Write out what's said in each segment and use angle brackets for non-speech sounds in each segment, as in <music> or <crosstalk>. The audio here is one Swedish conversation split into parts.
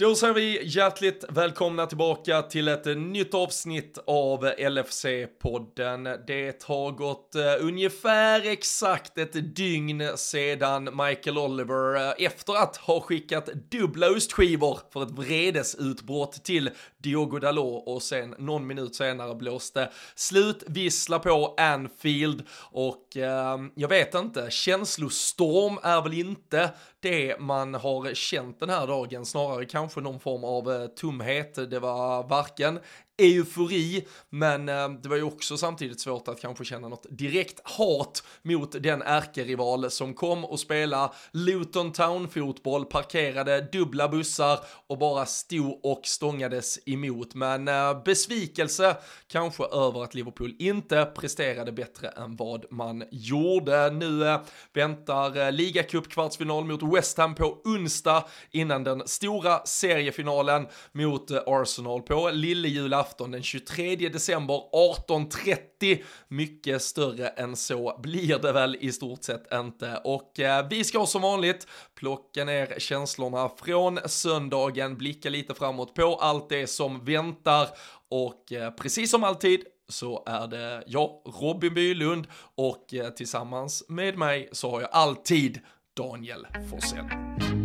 Då säger vi hjärtligt välkomna tillbaka till ett nytt avsnitt av LFC-podden. Det har gått eh, ungefär exakt ett dygn sedan Michael Oliver, eh, efter att ha skickat dubbla ostskivor för ett vredesutbrott till Diogo Dalot och sen någon minut senare blåste slutvissla på Anfield och eh, jag vet inte, känslostorm är väl inte det man har känt den här dagen, snarare kanske någon form av eh, tumhet. Det var varken eufori, men eh, det var ju också samtidigt svårt att kanske känna något direkt hat mot den ärkerival som kom och spela Luton Town-fotboll, parkerade dubbla bussar och bara stod och stångades emot. Men eh, besvikelse kanske över att Liverpool inte presterade bättre än vad man gjorde. Nu eh, väntar eh, ligacup-kvartsfinal mot West Ham på onsdag innan den stora seriefinalen mot eh, Arsenal på lillejulafton julafton den 23 december 18.30. Mycket större än så blir det väl i stort sett inte. Och eh, vi ska som vanligt plocka ner känslorna från söndagen, blicka lite framåt på allt det som väntar och eh, precis som alltid så är det jag, Robin Bylund och eh, tillsammans med mig så har jag alltid Daniel Forsell.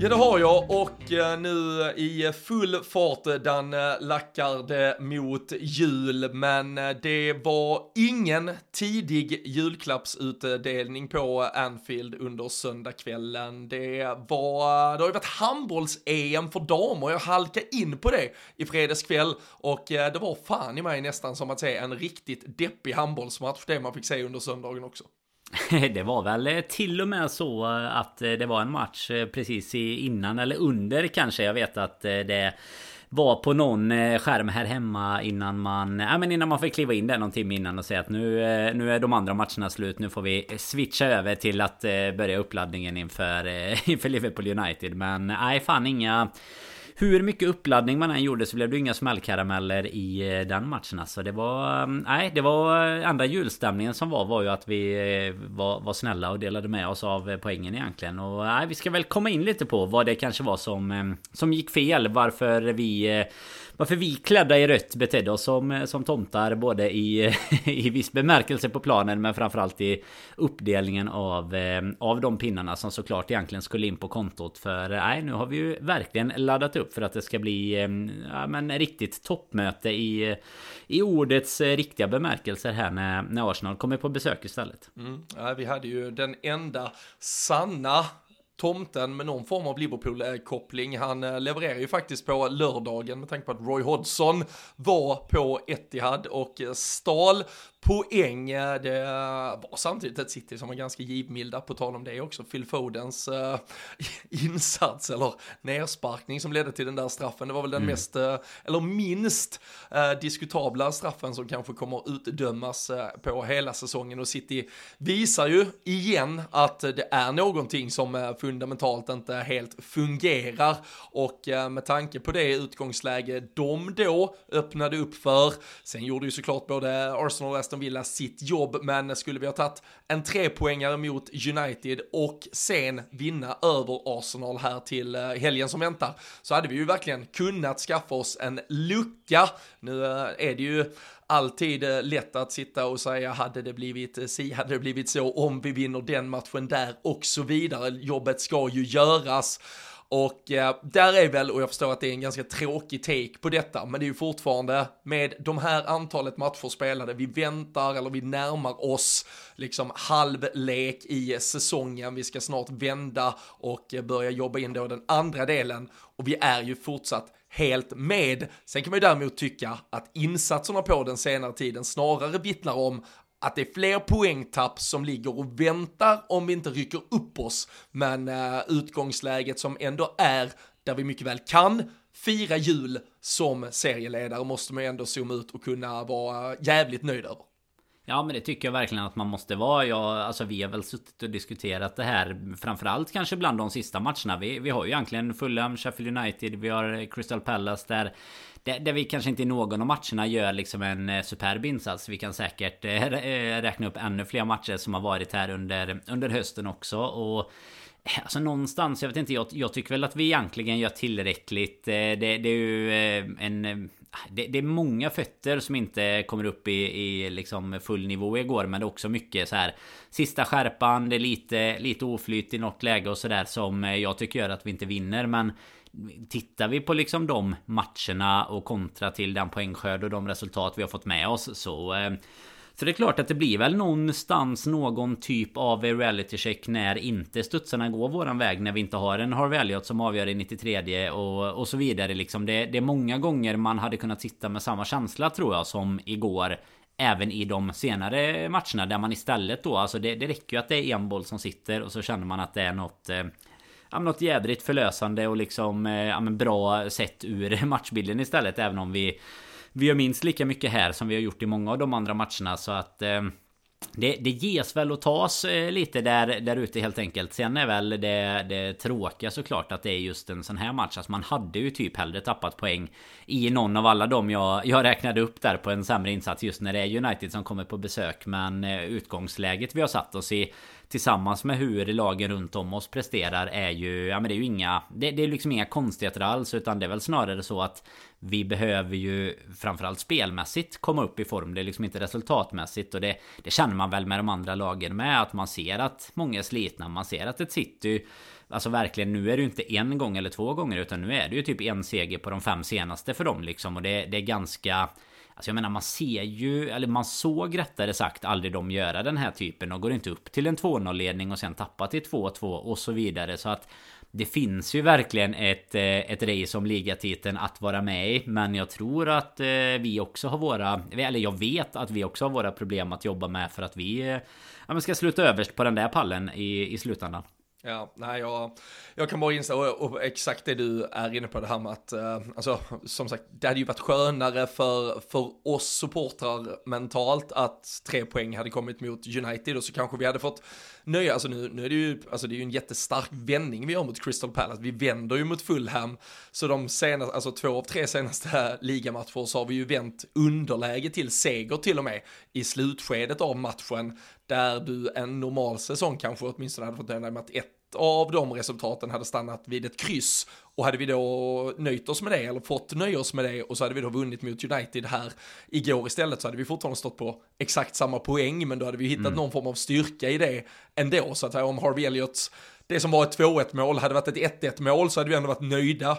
Ja det har jag. Och eh, nu i full fart eh, den eh, lackar det mot jul. Men det var ingen tidig julklappsutdelning på Anfield under söndagskvällen. Det var, det har ju varit handbolls-EM för damer, jag halkade in på det i fredagskväll. Och det var fan i mig nästan som att se en riktigt deppig handbollsmatch, det man fick se under söndagen också. <laughs> Det var väl eh, till och med så eh, att eh, det var en match precis innan eller under kanske. Jag vet att det var på någon skärm här hemma innan man... Ja men innan man fick kliva in där någon timme innan och säga att nu, nu är de andra matcherna slut. Nu får vi switcha över till att börja uppladdningen inför, <laughs> inför Liverpool United. Men nej fan inga hur mycket uppladdning man än gjorde så blev det inga smällkarameller i eh, den matchen alltså. Det var... Mm, nej, det var... Eh, andra julstämningen som var var ju att vi eh, var, var snälla och delade med oss av poängen egentligen. Och nej, vi ska väl komma in lite på vad det kanske var som, som gick fel. Varför vi varför vi klädda i rött betedde oss som, som tomtar både i, <laughs> i viss bemärkelse på planen men framförallt i uppdelningen av, eh, av de pinnarna som såklart egentligen skulle in på kontot. För nej, nu har vi ju verkligen laddat upp för att det ska bli eh, ja, men riktigt toppmöte i, eh, i ordets riktiga bemärkelser här när, när Arsenal kommer på besök istället. Mm. Ja, vi hade ju den enda sanna tomten med någon form av Liverpool-koppling. Han eh, levererar ju faktiskt på lördagen med tanke på att Roy Hodgson var på Etihad och eh, stal poäng. Det var samtidigt ett City som var ganska givmilda, på tal om det också. Phil Fodens uh, <laughs> insats, eller nersparkning som ledde till den där straffen. Det var väl den mm. mest, uh, eller minst uh, diskutabla straffen som kanske kommer utdömas på hela säsongen. Och City visar ju igen att det är någonting som fundamentalt inte helt fungerar. Och med tanke på det utgångsläge de då öppnade upp för, sen gjorde ju såklart både Arsenal och Aston Villa sitt jobb, men skulle vi ha tagit en trepoängare mot United och sen vinna över Arsenal här till eh, helgen som väntar, så hade vi ju verkligen kunnat skaffa oss en lucka. Nu eh, är det ju alltid eh, lätt att sitta och säga hade det blivit si, hade det blivit så om vi vinner den matchen där och så vidare. Jobbet ska ju göras. Och eh, där är väl, och jag förstår att det är en ganska tråkig take på detta, men det är ju fortfarande med de här antalet matcher spelade, vi väntar eller vi närmar oss liksom halvlek i säsongen, vi ska snart vända och börja jobba in då den andra delen och vi är ju fortsatt helt med. Sen kan man ju däremot tycka att insatserna på den senare tiden snarare vittnar om att det är fler poängtapp som ligger och väntar om vi inte rycker upp oss. Men uh, utgångsläget som ändå är där vi mycket väl kan fira jul som serieledare måste man ju ändå zooma ut och kunna vara eh, jävligt nöjd över. Ja men det tycker jag verkligen att man måste vara. Jag, alltså vi har väl suttit och diskuterat det här Framförallt kanske bland de sista matcherna. Vi, vi har ju egentligen Fulham, Sheffield United, vi har Crystal Palace där där, där vi kanske inte i någon av matcherna gör liksom en eh, superb insats. Vi kan säkert eh, eh, räkna upp ännu fler matcher som har varit här under, under hösten också. Och Alltså någonstans, jag vet inte, jag, jag, tycker väl att vi egentligen gör tillräckligt. Det, det är ju en... Det, det, är många fötter som inte kommer upp i, i liksom full nivå igår Men det är också mycket så här Sista skärpan, det är lite, lite oflyt i något läge och sådär Som jag tycker gör att vi inte vinner. Men Tittar vi på liksom de matcherna och kontra till den poängskörd och de resultat vi har fått med oss så eh, så det är klart att det blir väl någonstans någon typ av reality check när inte studsarna går våran väg när vi inte har en Harvey Elliot som avgör i 93 och, och så vidare liksom. Det, det är många gånger man hade kunnat sitta med samma känsla tror jag som igår. Även i de senare matcherna där man istället då, alltså det, det räcker ju att det är en boll som sitter och så känner man att det är något eh, ja, något jädrigt förlösande och liksom eh, ja, men bra sett ur <laughs> matchbilden istället. Även om vi vi gör minst lika mycket här som vi har gjort i många av de andra matcherna. Så att eh, det, det ges väl att tas eh, lite där, där ute helt enkelt. Sen är väl det, det tråkiga såklart att det är just en sån här match. Alltså man hade ju typ hellre tappat poäng i någon av alla de jag, jag räknade upp där på en sämre insats. Just när det är United som kommer på besök. Men eh, utgångsläget vi har satt oss i tillsammans med hur lagen runt om oss presterar är ju, ja men det är ju inga, det, det är liksom inga konstigheter alls utan det är väl snarare så att vi behöver ju framförallt spelmässigt komma upp i form. Det är liksom inte resultatmässigt och det, det känner man väl med de andra lagen med att man ser att många är slitna. Man ser att ett City Alltså verkligen nu är det ju inte en gång eller två gånger utan nu är det ju typ en seger på de fem senaste för dem liksom och det, det är ganska Alltså jag menar man ser ju, eller man såg rättare sagt aldrig dem göra den här typen och går inte upp till en 2-0 ledning och sen tappa till 2-2 och så vidare så att det finns ju verkligen ett, eh, ett race om ligatiteln att vara med i Men jag tror att eh, vi också har våra Eller jag vet att vi också har våra problem att jobba med för att vi eh, ja, men ska sluta överst på den där pallen i, i slutändan. Ja, nej, jag, jag kan bara instämma och, och, exakt det du är inne på det här med att, eh, alltså som sagt, det hade ju varit skönare för, för oss supportrar mentalt att tre poäng hade kommit mot United och så kanske vi hade fått nöja, alltså nu, nu är det ju, alltså det är ju en jättestark vändning vi gör mot Crystal Palace, vi vänder ju mot Fulham, så de senaste, alltså två av tre senaste ligamatcher så har vi ju vänt underläge till seger till och med i slutskedet av matchen, där du en normal säsong kanske åtminstone hade fått nöja dig med att ett av de resultaten hade stannat vid ett kryss. Och hade vi då nöjt oss med det eller fått nöja oss med det och så hade vi då vunnit mot United här igår istället så hade vi fortfarande stått på exakt samma poäng men då hade vi hittat mm. någon form av styrka i det ändå. Så att om Harvey Elliots det som var ett 2-1 mål hade varit ett 1-1 mål så hade vi ändå varit nöjda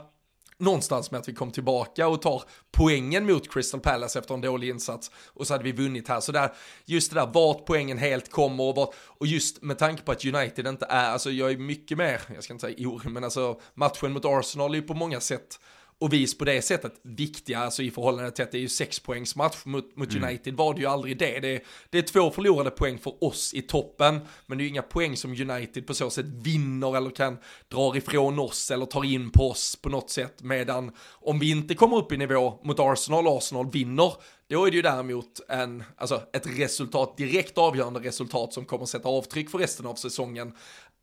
någonstans med att vi kom tillbaka och tar poängen mot Crystal Palace efter en dålig insats och så hade vi vunnit här. Så där, just det där vart poängen helt kommer och vart, och just med tanke på att United inte är, alltså jag är mycket mer, jag ska inte säga orolig, men alltså matchen mot Arsenal är ju på många sätt och vis på det sättet viktiga, alltså i förhållande till att det är ju sex poängs match mot, mot mm. United var det ju aldrig det. det. Det är två förlorade poäng för oss i toppen, men det är ju inga poäng som United på så sätt vinner eller kan dra ifrån oss eller tar in på oss på något sätt, medan om vi inte kommer upp i nivå mot Arsenal, Arsenal vinner, då är det ju däremot en, alltså ett resultat, direkt avgörande resultat som kommer sätta avtryck för resten av säsongen.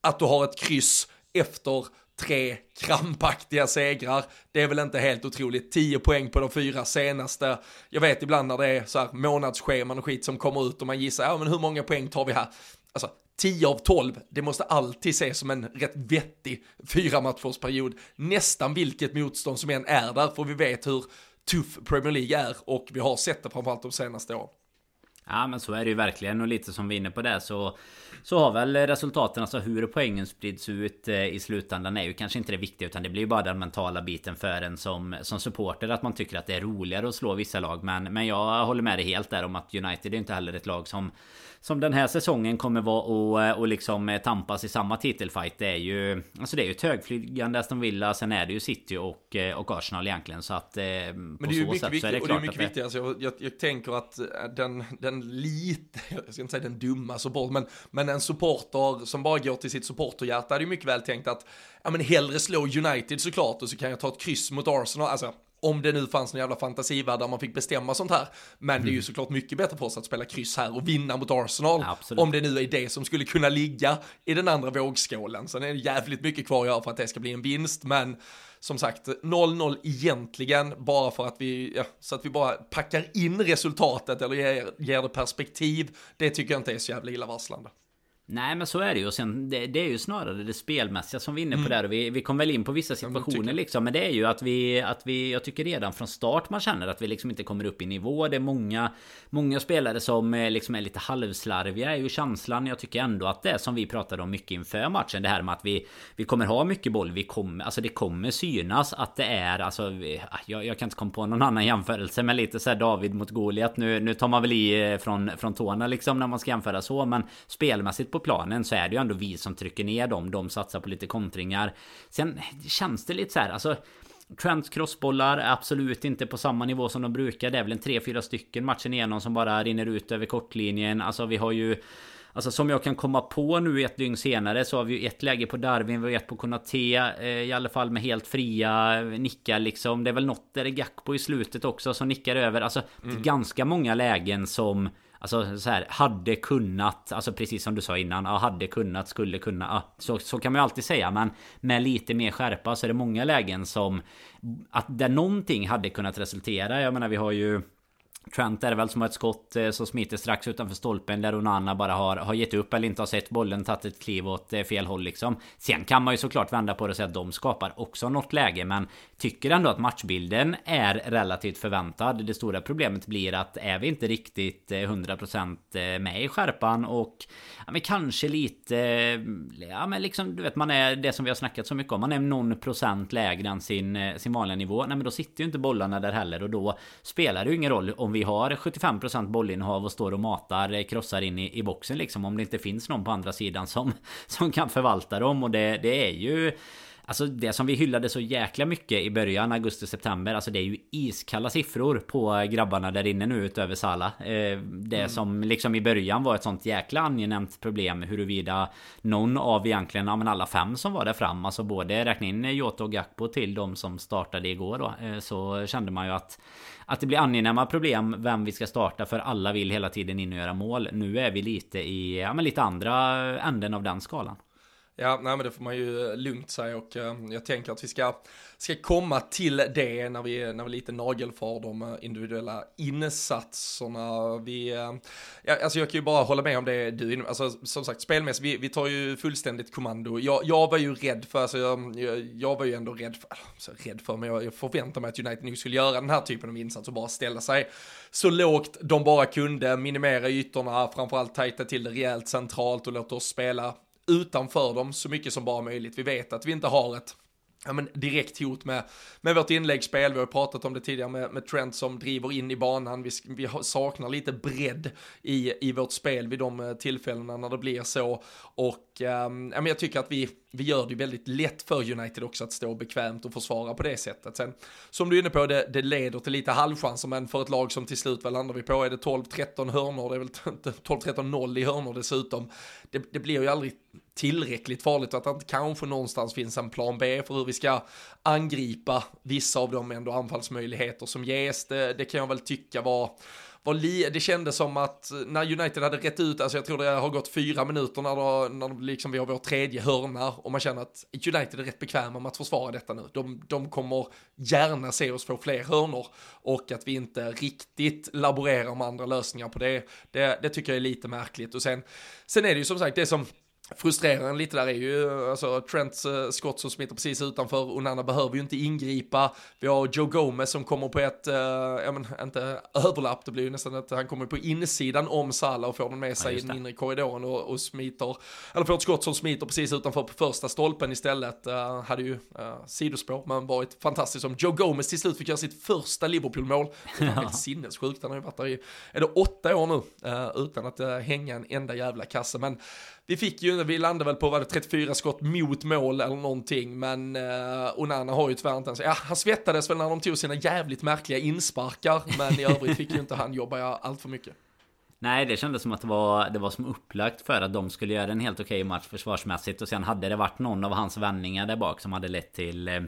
Att du har ett kryss efter tre krampaktiga segrar. Det är väl inte helt otroligt. 10 poäng på de fyra senaste. Jag vet ibland när det är så här månadsscheman och skit som kommer ut och man gissar, ja men hur många poäng tar vi här? Alltså 10 av 12, det måste alltid ses som en rätt vettig fyramatchersperiod. Nästan vilket motstånd som än är där, för vi vet hur tuff Premier League är och vi har sett det framförallt de senaste åren. Ja men så är det ju verkligen. Och lite som vi är inne på det så Så har väl resultaten, alltså hur poängen sprids ut eh, i slutändan är ju kanske inte det viktiga utan det blir ju bara den mentala biten för en som, som supporter att man tycker att det är roligare att slå vissa lag. Men, men jag håller med dig helt där om att United är inte heller ett lag som som den här säsongen kommer vara och, eh, och liksom eh, tampas i samma titelfight. Det är ju Alltså det är ju ett högflygande Aston Villa. Sen är det ju City och, eh, och Arsenal egentligen. Så att Men det är ju mycket viktigt. Och det är mycket viktigt. Alltså, jag, jag, jag, tänker att den, den lite, <laughs> jag ska inte säga den dumma support, men, men en supporter som bara går till sitt supporterhjärta. Det är ju mycket väl tänkt att, ja men hellre slå United såklart och så kan jag ta ett kryss mot Arsenal. Alltså om det nu fanns någon jävla fantasivärld där man fick bestämma sånt här. Men mm. det är ju mm. såklart mycket bättre för oss att spela kryss här och vinna mot Arsenal. Ja, om det nu är det som skulle kunna ligga i den andra vågskålen. Sen är det jävligt mycket kvar att göra för att det ska bli en vinst, men som sagt 0-0 egentligen bara för att vi, ja, så att vi bara packar in resultatet eller ger, ger det perspektiv. Det tycker jag inte är så jävla illavarslande. Nej men så är det ju. Och sen, det, det är ju snarare det spelmässiga som vi är inne på mm. där. Och vi, vi kom väl in på vissa situationer liksom. Men det är ju att vi, att vi... Jag tycker redan från start man känner att vi liksom inte kommer upp i nivå. Det är många, många spelare som liksom är lite halvslarviga är ju känslan. Jag tycker ändå att det är som vi pratade om mycket inför matchen. Det här med att vi, vi kommer ha mycket boll. Vi kommer, alltså det kommer synas att det är... Alltså, jag, jag kan inte komma på någon annan jämförelse. Men lite så David mot Goliat. Nu, nu tar man väl i eh, från, från tårna liksom när man ska jämföra så. Men spelmässigt på planen så är det ju ändå vi som trycker ner dem. De satsar på lite kontringar. Sen känns det lite så här, alltså Trents crossbollar är absolut inte på samma nivå som de brukar. Det är väl en 3-4 stycken matchen igenom som bara rinner ut över kortlinjen. Alltså vi har ju... Alltså som jag kan komma på nu ett dygn senare så har vi ju ett läge på Darwin, vi har ett på Konate eh, I alla fall med helt fria nickar liksom. Det är väl något där det Gakpo i slutet också som nickar över. Alltså mm. ganska många lägen som Alltså så här, hade kunnat, alltså precis som du sa innan, ja, hade kunnat, skulle kunna, ja, så, så kan man ju alltid säga, men med lite mer skärpa så är det många lägen som att där någonting hade kunnat resultera. Jag menar, vi har ju Trent är det väl som har ett skott eh, som smiter strax utanför stolpen där Onana bara har, har gett upp eller inte har sett bollen tagit ett kliv åt eh, fel håll liksom. Sen kan man ju såklart vända på det och säga att de skapar också något läge men tycker ändå att matchbilden är relativt förväntad. Det stora problemet blir att är vi inte riktigt eh, 100% med i skärpan och ja, men kanske lite ja men liksom du vet man är det som vi har snackat så mycket om. Man är någon procent lägre än sin, sin vanliga nivå. Nej men då sitter ju inte bollarna där heller och då spelar det ju ingen roll om vi har 75% bollinnehav och står och matar krossar in i, i boxen liksom om det inte finns någon på andra sidan som, <laughs> som kan förvalta dem och det, det är ju Alltså det som vi hyllade så jäkla mycket i början, augusti-september Alltså det är ju iskalla siffror på grabbarna där inne nu utöver Sala eh, Det mm. som liksom i början var ett sånt jäkla angenämt problem Huruvida någon av egentligen, ja men alla fem som var där fram Alltså både räkna in Jota och Gakpo till de som startade igår då eh, Så kände man ju att att det blir angenäma problem vem vi ska starta för alla vill hela tiden in och göra mål. Nu är vi lite i, ja men lite andra änden av den skalan. Ja, nej men det får man ju eh, lugnt säga och eh, jag tänker att vi ska, ska komma till det när vi, när vi lite nagelfar de eh, individuella insatserna. Vi, ja, alltså jag kan ju bara hålla med om det du, alltså som sagt spelmässigt, vi, vi tar ju fullständigt kommando. Jag, jag var ju rädd för, alltså jag, jag, var ju ändå rädd för, alltså rädd för, men jag, jag förväntade mig att United nu skulle göra den här typen av insats och bara ställa sig så lågt de bara kunde, minimera ytorna, framförallt tajta till det rejält centralt och låta oss spela utanför dem så mycket som bara möjligt. Vi vet att vi inte har ett ja, men direkt hot med, med vårt inläggsspel. Vi har pratat om det tidigare med, med Trent som driver in i banan. Vi, vi saknar lite bredd i, i vårt spel vid de eh, tillfällena när det blir så. Och ehm, ja, men jag tycker att vi, vi gör det väldigt lätt för United också att stå bekvämt och försvara på det sättet. Sen, som du är inne på, det, det leder till lite halvchanser, men för ett lag som till slut, vad landar vi på? Är det 12-13 hörnor? Det är väl 12-13-0 i hörnor dessutom. Det, det blir ju aldrig tillräckligt farligt och att det kanske någonstans finns en plan B för hur vi ska angripa vissa av de ändå anfallsmöjligheter som ges. Det, det kan jag väl tycka var var li, det kändes som att eh, när United hade rätt ut, alltså jag tror det har gått fyra minuter när, då, när liksom vi har vår tredje hörna och man känner att United är rätt bekväma med att försvara detta nu. De, de kommer gärna se oss få fler hörnor och att vi inte riktigt laborerar med andra lösningar på det, det, det tycker jag är lite märkligt. Och sen, sen är det ju som sagt det som frustrerande lite där är ju alltså Trents uh, skott som smiter precis utanför. Onana behöver ju inte ingripa. Vi har Joe Gomez som kommer på ett, uh, ja men inte överlapp, det blir ju nästan att han kommer på insidan om Salah och får den med sig ja, i den inre korridoren och, och smiter, eller får ett skott som smiter precis utanför på första stolpen istället. Uh, hade ju uh, sidospår, men varit fantastiskt som Joe Gomez till slut fick göra sitt första Liverpool-mål. Det var <laughs> helt sinnessjukt, han har ju varit där i, är det åtta år nu, utan att hänga en enda jävla kasse. Men vi fick ju, vi landade väl på var det 34 skott mot mål eller någonting, men eh, Onana har ju tyvärr inte ens, ja han svettades väl när de tog sina jävligt märkliga insparkar, men i övrigt fick ju inte han jobba allt för mycket. Nej det kändes som att det var, det var som upplagt för att de skulle göra en helt okej match försvarsmässigt Och sen hade det varit någon av hans vändningar där bak som hade lett till eh,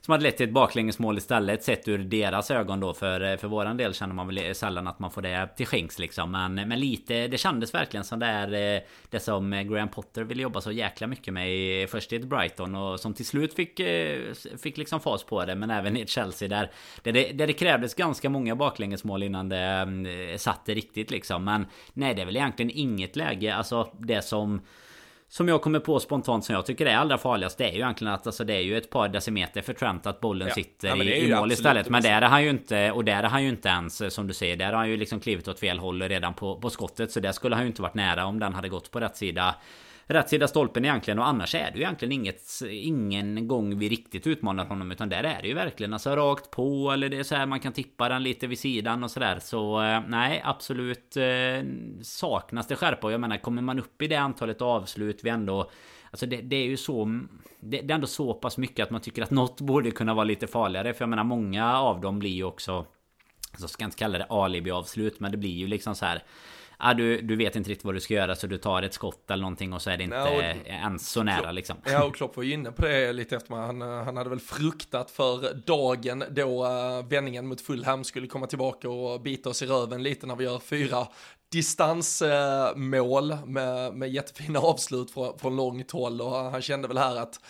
Som hade lett till ett baklängesmål istället Sett ur deras ögon då. För, eh, för våran del känner man väl sällan att man får det till skänks liksom. Men, men lite Det kändes verkligen som det är eh, Det som Graham Potter ville jobba så jäkla mycket med i, Först i ett Brighton och som till slut fick Fick liksom fas på det Men även i ett Chelsea där Där det, där det krävdes ganska många baklängesmål innan det mm, satte riktigt liksom men nej det är väl egentligen inget läge. Alltså det som som jag kommer på spontant som jag tycker är allra farligast Det är ju egentligen att alltså, det är ju ett par decimeter för Trent att bollen ja. sitter ja, i, i mål istället. Men där är han ju inte Och där är han ju inte ens som du säger Där har han ju liksom klivit åt fel håll redan på, på skottet. Så där skulle han ju inte varit nära om den hade gått på rätt sida rätt sida stolpen egentligen. Och annars är det ju egentligen inget ingen gång vi riktigt utmanar honom utan där är det ju verkligen alltså rakt på eller det är så här man kan tippa den lite vid sidan och sådär. Så eh, nej absolut eh, saknas det skärpa. Och jag menar kommer man upp i det antalet avslut vi ändå Alltså det, det, är ju så det, det, är ändå så pass mycket att man tycker att <laughs> något borde kunna vara lite farligare. För jag menar många av dem blir ju också Alltså ska inte kalla det alibi avslut men det blir ju liksom så här ah, du, du vet inte riktigt vad du ska göra så du tar ett skott eller någonting och så är det inte ja, ens så nära Klopp, liksom. Ja och Klopp var ju inne på det lite efter han, han hade väl fruktat för dagen då uh, vändningen mot Fulham skulle komma tillbaka och bita oss i röven lite när vi gör fyra distansmål med, med jättefina avslut från, från långt håll. Och han kände väl här att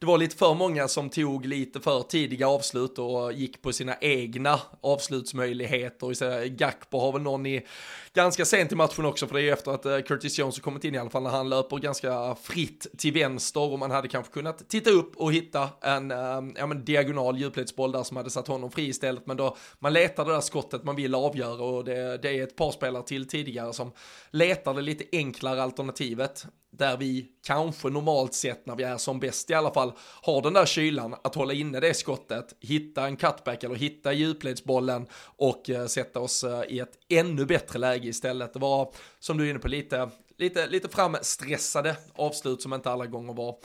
det var lite för många som tog lite för tidiga avslut och gick på sina egna avslutsmöjligheter. Gakpo har väl någon i ganska sent i matchen också, för det är efter att eh, Curtis Jones har kommit in i alla fall, när han löper ganska fritt till vänster. Och man hade kanske kunnat titta upp och hitta en eh, ja, men diagonal djupledsboll där som hade satt honom fri istället, men då man letar det där skottet man vill avgöra och det, det är ett par spelare till tidigare som letar det lite enklare alternativet där vi kanske normalt sett när vi är som bäst i alla fall har den där kylan att hålla inne det skottet, hitta en cutback eller hitta djupledsbollen och eh, sätta oss eh, i ett ännu bättre läge istället. Det var som du är inne på lite, lite, lite framstressade avslut som inte alla gånger var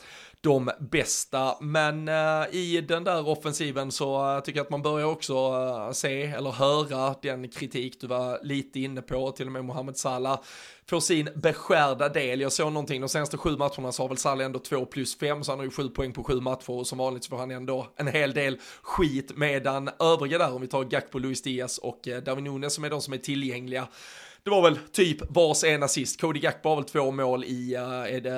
de bästa. Men eh, i den där offensiven så eh, tycker jag att man börjar också eh, se eller höra den kritik du var lite inne på, till och med Mohamed Salah får sin beskärda del. Jag såg någonting, de senaste sju matcherna så har väl Salah ändå två plus fem, så han har ju sju poäng på sju matcher och som vanligt så får han ändå en hel del skit medan övriga där, om vi tar Gakpo, Luis Diaz och Darwin Nunes som är de som är tillgängliga det var väl typ vars en assist. Cody Gakpo har väl två mål i uh, är det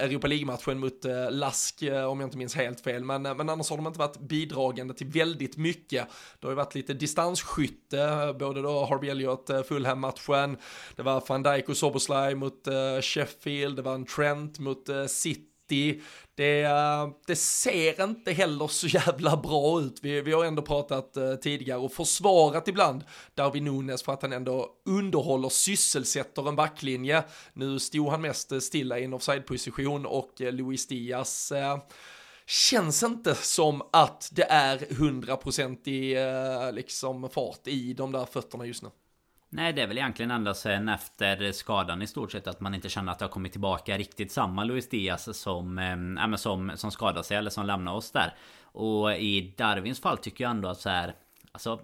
Europa League-matchen mot uh, Lask, uh, om jag inte minns helt fel. Men, men annars har de inte varit bidragande till väldigt mycket. Det har ju varit lite distansskytte, både då Harvey Elliott, Fulham-matchen, det var van Dijk och Soboslaj mot Sheffield, det var en Trent mot City det, eh, det, ser inte heller så jävla bra ut. Vi, vi har ändå pratat eh, tidigare och försvarat ibland Darwin Nunes för att han ändå underhåller, sysselsätter en backlinje. Nu stod han mest eh, stilla i en offside-position och Luis Diaz eh, känns inte som att det är 100% i liksom fart i de där fötterna just nu. Nej det är väl egentligen ända sen efter skadan i stort sett att man inte känner att det har kommit tillbaka riktigt samma Luis Diaz som, äh, som, som skadade sig eller som lämnade oss där. Och i Darwins fall tycker jag ändå att så här, alltså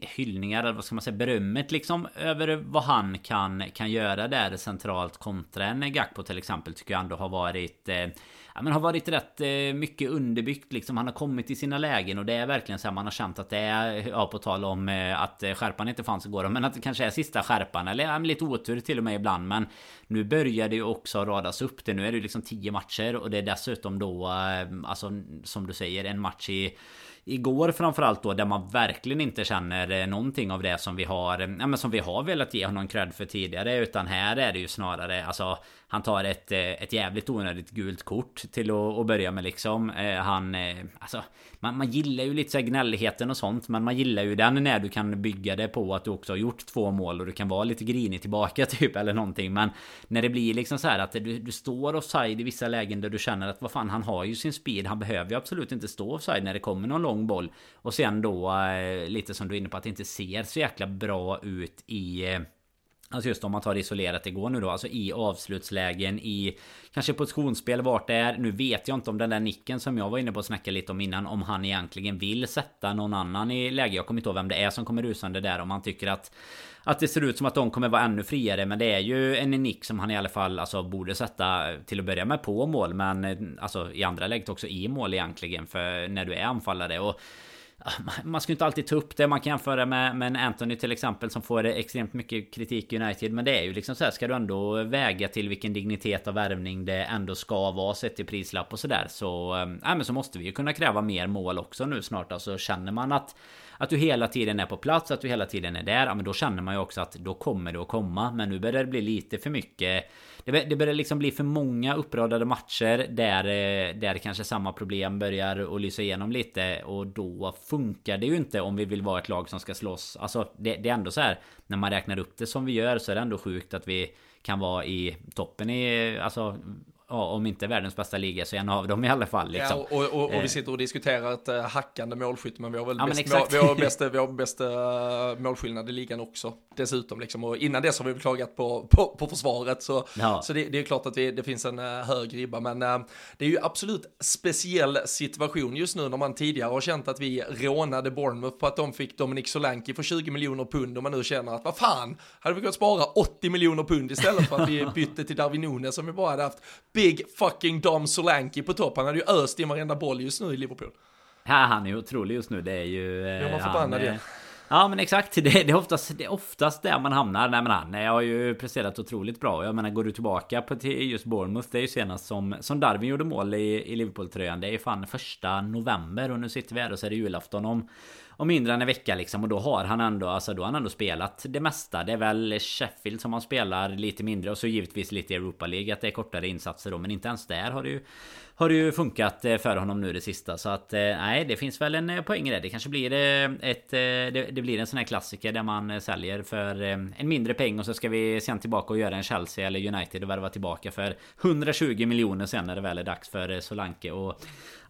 hyllningar eller vad ska man säga berömmet liksom över vad han kan kan göra där centralt kontra en Gakpo till exempel tycker jag ändå har varit eh, ja, men har varit rätt eh, mycket underbyggt liksom. Han har kommit i sina lägen och det är verkligen så här man har känt att det är, ja på tal om eh, att eh, skärpan inte fanns igår. Men att det kanske är sista skärpan eller ja, lite otur till och med ibland. Men nu börjar det ju också radas upp det. Nu är det liksom tio matcher och det är dessutom då, alltså som du säger, en match i igår framförallt då där man verkligen inte känner någonting av det som vi har ja, men som vi har velat ge honom cred för tidigare utan här är det ju snarare alltså han tar ett, eh, ett jävligt onödigt gult kort till att, att börja med liksom. Eh, han, eh, alltså, man, man gillar ju lite så gnälligheten och sånt. Men man gillar ju den när du kan bygga det på att du också har gjort två mål och du kan vara lite grinig tillbaka <laughs> typ eller någonting. Men när det blir liksom så här att du, du står offside i vissa lägen där du känner att vad fan han har ju sin speed. Han behöver ju absolut inte stå offside när det kommer någon lång boll. Och sen då lite som du är inne på att det inte ser så jäkla bra ut i Alltså just om man tar det isolerat igår nu då Alltså i avslutslägen i Kanske positionsspel vart det är. Nu vet jag inte om den där nicken som jag var inne på att snacka lite om innan Om han egentligen vill sätta någon annan i läge. Jag kommer inte ihåg vem det är som kommer rusande där Om han tycker att att det ser ut som att de kommer vara ännu friare. Men det är ju en nick som han i alla fall alltså, borde sätta till att börja med på mål. Men alltså i andra läget också i mål egentligen För när du är anfallare. Och <laughs> man ska inte alltid ta upp det. Man kan jämföra med, med en Anthony till exempel som får extremt mycket kritik i United. Men det är ju liksom så här, ska du ändå väga till vilken dignitet av värvning det ändå ska vara sett till prislapp och sådär. Så, äh, men så måste vi ju kunna kräva mer mål också nu snart. Alltså känner man att att du hela tiden är på plats, att du hela tiden är där. Ja men då känner man ju också att då kommer det att komma. Men nu börjar det bli lite för mycket. Det, börjar liksom bli för många uppradade matcher där, eh, där kanske samma problem börjar att lysa igenom lite. Och då funkar det ju inte om vi vill vara ett lag som ska slåss. Alltså det, det är ändå så här. När man räknar upp det som vi gör så är det ändå sjukt att vi kan vara i toppen i alltså ja, om inte världens bästa liga så en av dem i alla fall. Liksom. Ja, och, och, och, vi eh. sitter och diskuterar ett uh, hackande målskytte, men vi har väl ja, bäst, mål, vi har bäst, vi har <laughs> bäst uh, målskillnad i ligan också. Dessutom, liksom. och innan dess har vi klagat på, på, på försvaret, så, ja. så det, det, är klart att vi, det finns en hög ribba, men det är ju absolut speciell situation just nu när man tidigare har känt att vi rånade Bournemouth på att de fick Dominic Solanki för 20 miljoner pund och man nu känner att vad fan, hade vi kunnat spara 80 miljoner pund istället för att vi <laughs> bytte till Darwin Nunes som vi bara hade haft Big fucking Dom Solanke på topp. Han hade ju öst i varenda boll just nu i Liverpool. Ja, han är otrolig just nu. Det är ju... Eh, man förbannad igen. Ja men exakt, det, det, är oftast, det är oftast där man hamnar. Nej men han har ju presterat otroligt bra. Jag menar går du tillbaka på till just Bournemouth. Det är ju senast som, som Darwin gjorde mål i, i Liverpool-tröjan. Det är ju fan första november och nu sitter vi här och så är det julafton om om mindre än en vecka liksom och då har han ändå Alltså då har han ändå spelat det mesta. Det är väl Sheffield som han spelar lite mindre och så givetvis lite Europa League Att det är kortare insatser då. Men inte ens där har det ju har det ju funkat eh, för honom nu det sista. Så att eh, nej det finns väl en eh, poäng i det. Det kanske blir ett det, det blir en sån här klassiker där man säljer för en mindre peng och så ska vi sen tillbaka och göra en Chelsea eller United och värva tillbaka för 120 miljoner. Sen när det väl är dags för Solanke och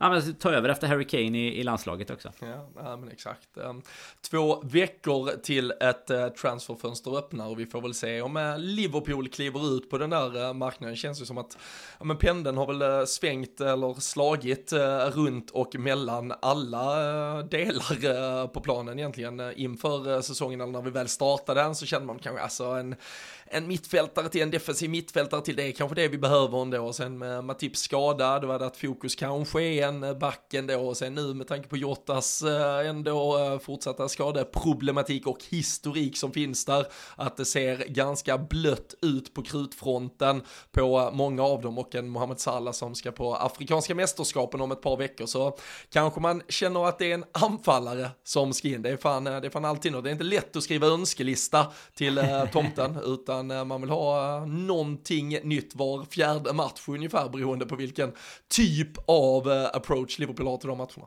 ja, men ta över efter Harry Kane i, i landslaget också. Ja, ja men exakt. Ehm, två veckor till ett eh, transferfönster öppnar och vi får väl se om eh, Liverpool kliver ut på den där eh, marknaden. Det känns ju som att ja, men pendeln har väl svängt eller slagit runt och mellan alla delar på planen egentligen inför säsongen eller när vi väl startade den så kände man kanske alltså en en mittfältare till en defensiv mittfältare till, det är kanske det vi behöver ändå. Och sen med Matips skada, då var det att fokus kanske är en back ändå. Och sen nu med tanke på Jottas eh, ändå eh, fortsatta skadeproblematik och historik som finns där, att det ser ganska blött ut på krutfronten på många av dem och en Mohamed Salah som ska på Afrikanska mästerskapen om ett par veckor så kanske man känner att det är en anfallare som ska in. Det är fan, det är fan alltid något. Det är inte lätt att skriva önskelista till eh, tomten <laughs> utan utan eh, man vill ha eh, någonting nytt var fjärde match ungefär beroende på vilken typ av eh, approach Liverpool har till de matcherna.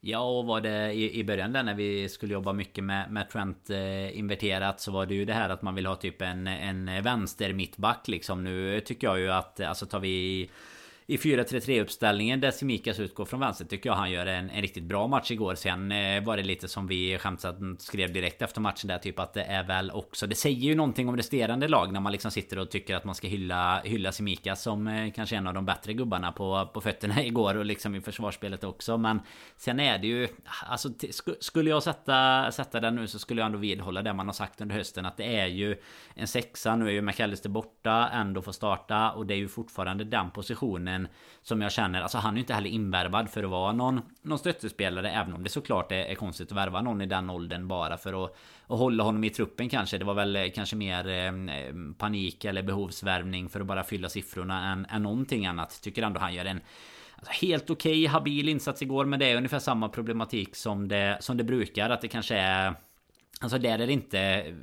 Ja, och var det i, i början där när vi skulle jobba mycket med, med Trent eh, inverterat så var det ju det här att man vill ha typ en, en vänster mittback liksom. Nu tycker jag ju att, alltså tar vi i 4-3-3 uppställningen där Simikas utgår från vänster tycker jag han gör en, en riktigt bra match igår. Sen eh, var det lite som vi skämtsamt skrev direkt efter matchen där typ att det är väl också Det säger ju någonting om resterande lag när man liksom sitter och tycker att man ska hylla, hylla Simikas som eh, kanske en av de bättre gubbarna på, på fötterna <laughs> igår och liksom i försvarsspelet också. Men sen är det ju Alltså skulle jag sätta, sätta den nu så skulle jag ändå vidhålla det man har sagt under hösten att det är ju en sexa. Nu är ju McAllister borta, ändå får starta och det är ju fortfarande den positionen en som jag känner, alltså han är ju inte heller invärvad för att vara någon, någon stöttespelare Även om det såklart är, är konstigt att värva någon i den åldern bara för att, att hålla honom i truppen kanske. Det var väl eh, kanske mer eh, panik eller behovsvärvning för att bara fylla siffrorna än, än någonting annat. Tycker ändå han gör en Alltså helt okej, okay, habil insats igår men det är ungefär samma problematik som det, som det brukar Att det kanske är Alltså där är det inte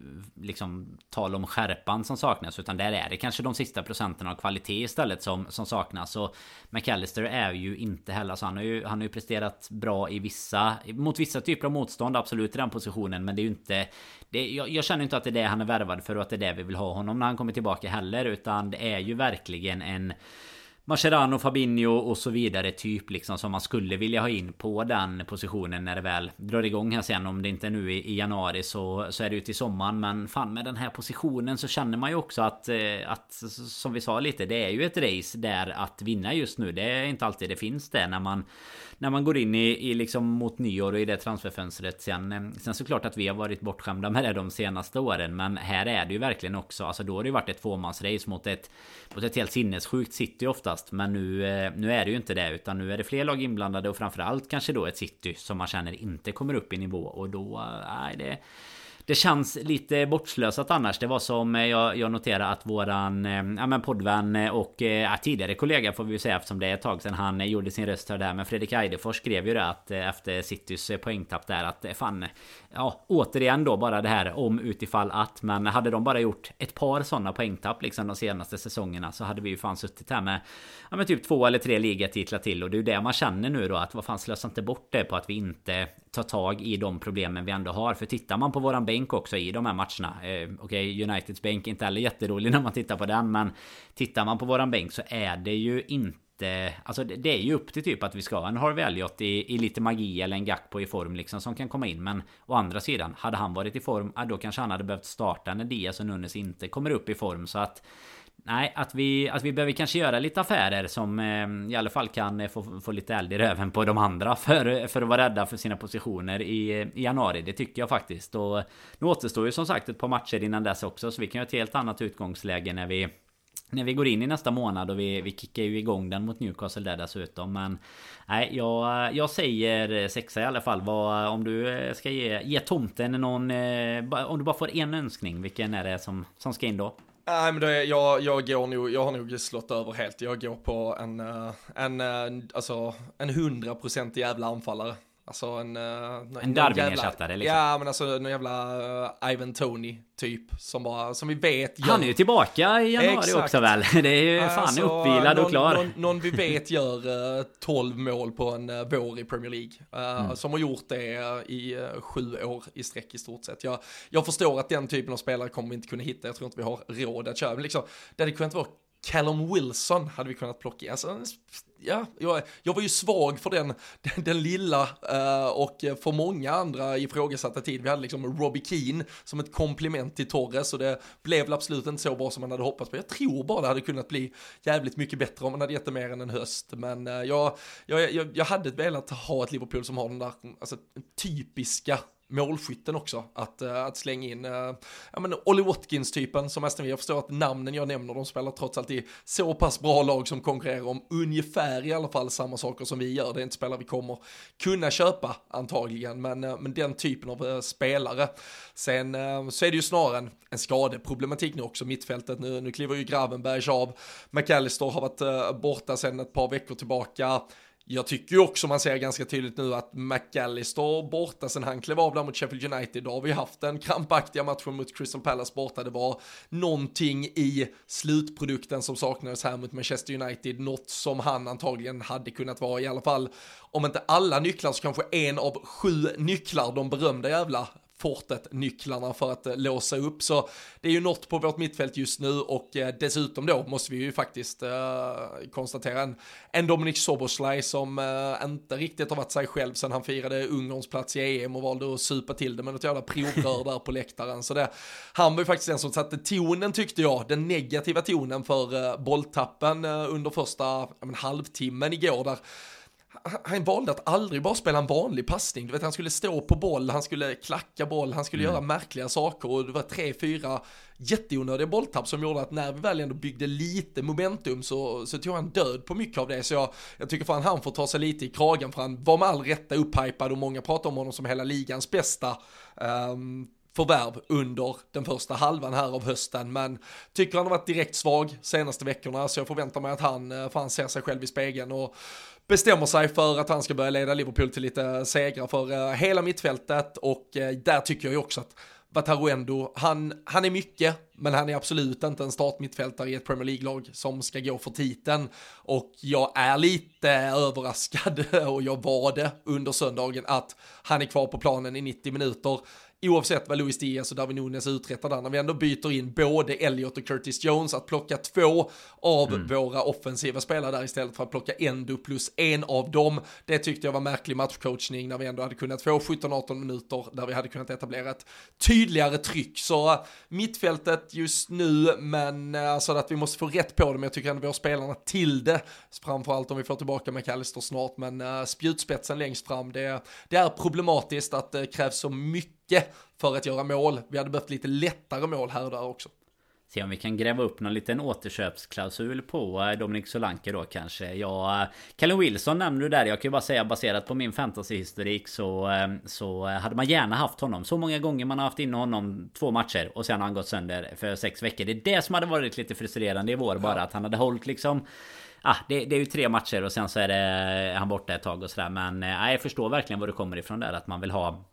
liksom tal om skärpan som saknas utan där är det kanske de sista procenten av kvalitet istället som, som saknas. Och McAllister är ju inte heller, alltså han har ju, han har ju presterat bra i vissa, mot vissa typer av motstånd absolut i den positionen men det är ju inte det, jag, jag, känner inte att det är det han är värvad för och att det är det vi vill ha honom när han kommer tillbaka heller utan det är ju verkligen en Mascherano, Fabinho och så vidare typ liksom som man skulle vilja ha in på den positionen när det väl drar igång här sen om det inte är nu i, i januari så, så är det ju till sommaren men fan med den här positionen så känner man ju också att, eh, att som vi sa lite det är ju ett race där att vinna just nu det är inte alltid det finns det när man när man går in i, i liksom mot nyår och i det transferfönstret sen. Sen såklart att vi har varit bortskämda med det de senaste åren. Men här är det ju verkligen också. Alltså då har det ju varit ett tvåmansrace mot ett, mot ett helt sinnessjukt City ofta oftast. Men nu, eh, nu är det ju inte det. Utan nu är det fler lag inblandade och framförallt kanske då ett City som man känner inte kommer upp i nivå. Och då, eh, nej det det känns lite bortslösat annars. Det var som eh, jag, jag noterade att våran eh, ja, men poddvän eh, och ja, tidigare kollega får vi ju säga eftersom det är ett tag sedan han gjorde sin röst här där. Men Fredrik Eidefors skrev ju det att efter Citys poängtapp där att fan Ja återigen då bara det här om utifall att Men hade de bara gjort ett par sådana poängtapp liksom de senaste säsongerna Så hade vi ju fan suttit här med Ja men typ två eller tre ligatitlar till och det är ju det man känner nu då att vad fan slösa inte bort det på att vi inte ta tag i de problemen vi ändå har För tittar man på våran bänk också i de här matcherna eh, Okej okay, Uniteds bänk är inte heller jätterolig när man tittar på den men Tittar man på våran bänk så är det ju inte Alltså det är ju upp till typ att vi ska ha en Harvey Elliot i, i lite magi eller en Gakpo i form liksom som kan komma in. Men å andra sidan, hade han varit i form, då kanske han hade behövt starta när Diaz och Nunes inte kommer upp i form. Så att Nej, att vi, att vi behöver kanske göra lite affärer som eh, i alla fall kan eh, få, få lite eld i röven på de andra <laughs> för, för att vara rädda för sina positioner i, i januari. Det tycker jag faktiskt. Och nu återstår ju som sagt ett par matcher innan dess också så vi kan ha ett helt annat utgångsläge när vi när vi går in i nästa månad och vi, vi kickar ju igång den mot Newcastle där dessutom Men Nej jag, jag säger sexa i alla fall vad, Om du eh, ska ge, ge tomten någon eh, Om du bara får en önskning Vilken är det som, som ska in då? Nej men det, jag, jag går nog, jag har nog slått över helt. Jag går på en, eh, en, eh, alltså en hundraprocentig jävla anfallare. Alltså en... Uh, en Darwin-ersättare liksom. Ja, men alltså en jävla uh, Ivan Tony typ. Som bara, som vi vet gör... Han är ju tillbaka i januari Exakt. också väl? <laughs> Det är ju fan alltså, uppvilad och klar. Någon, någon, vi <laughs> vet gör uh, eh, 12 mål på en uh, vår i Premier League. Uh, mm. Som har gjort det i uh, sju år i sträck i stort sett. Jag, jag förstår att den typen av spelare kommer vi inte kunna hitta. Jag tror inte vi har råd att köra. Men liksom, det hade kunnat vara Callum Wilson hade vi kunnat plocka in. Alltså, ja, jag, jag var ju svag för den, den, den lilla uh, och för många andra ifrågasatta tid. Vi hade liksom Robbie Keane som ett komplement till Torres och det blev väl absolut inte så bra som man hade hoppats på. Jag tror bara det hade kunnat bli jävligt mycket bättre om man hade gett det mer än en höst. Men uh, jag, jag, jag, jag hade velat ha ett Liverpool som har den där alltså, typiska målskytten också. Att, uh, att slänga in, uh, ja men Ollie Watkins-typen som Aston jag förstår att namnen jag nämner, de spelar trots allt i så pass bra lag som konkurrerar om ungefär i alla fall samma saker som vi gör. Det är inte spelare vi kommer kunna köpa antagligen, men, uh, men den typen av spelare. Sen så är det ju snarare en, en skadeproblematik nu också, mittfältet. Nu, nu kliver ju Gravenbergs av, McAllister har varit borta sedan ett par veckor tillbaka. Jag tycker ju också man ser ganska tydligt nu att McAllister borta sen han klev av där mot Sheffield United. Då har vi haft den krampaktiga matchen mot Crystal Palace borta. Det var någonting i slutprodukten som saknades här mot Manchester United. Något som han antagligen hade kunnat vara i alla fall. Om inte alla nycklar så kanske en av sju nycklar, de berömda jävla fortet nycklarna för att eh, låsa upp. Så det är ju något på vårt mittfält just nu och eh, dessutom då måste vi ju faktiskt eh, konstatera en, en Dominic Soboslaj som eh, inte riktigt har varit sig själv sen han firade Ungerns plats i EM och valde att supa till det med något jävla provrör där på läktaren. Så det, han var ju faktiskt den som satte tonen tyckte jag, den negativa tonen för eh, bolltappen eh, under första men, halvtimmen igår där han valde att aldrig bara spela en vanlig passning. Du vet, han skulle stå på boll, han skulle klacka boll, han skulle mm. göra märkliga saker och det var tre, fyra jätteonödiga bolltapp som gjorde att när vi väl ändå byggde lite momentum så, så tog han död på mycket av det. Så jag, jag tycker fan han får ta sig lite i kragen för han var med all rätta upphypad och många pratar om honom som hela ligans bästa. Um, förvärv under den första halvan här av hösten. Men tycker han har varit direkt svag senaste veckorna så jag förväntar mig att han, eh, för han ser sig själv i spegeln och bestämmer sig för att han ska börja leda Liverpool till lite segrar för eh, hela mittfältet och eh, där tycker jag ju också att Wataruendo, han, han är mycket, men han är absolut inte en startmittfältare i ett Premier League-lag som ska gå för titeln. Och jag är lite överraskad, <laughs> och jag var det under söndagen, att han är kvar på planen i 90 minuter oavsett vad Luis Diaz och Darwin Nunes uträttar där, när vi ändå byter in både Elliot och Curtis Jones, att plocka två av mm. våra offensiva spelare där istället för att plocka Endo plus en av dem, det tyckte jag var märklig matchcoachning när vi ändå hade kunnat få 17-18 minuter där vi hade kunnat etablera ett tydligare tryck. Så uh, mittfältet just nu, men alltså att vi måste få rätt på det, men jag tycker ändå vi har spelarna till det, framförallt om vi får tillbaka McAllister snart, men uh, spjutspetsen längst fram, det, det är problematiskt att det krävs så mycket för att göra mål. Vi hade behövt lite lättare mål här och där också. Se om vi kan gräva upp någon liten återköpsklausul på eh, Dominic Solanke då kanske. Ja, Callum Wilson nämnde du där. Jag kan ju bara säga baserat på min fantasyhistorik så, eh, så hade man gärna haft honom. Så många gånger man har haft in honom två matcher och sen har han gått sönder för sex veckor. Det är det som hade varit lite frustrerande i vår bara. Att han hade hållit liksom ah, det, det, är ju tre matcher och sen så är det han borta ett tag och sådär. Men eh, jag förstår verkligen var det kommer ifrån där. Att man vill ha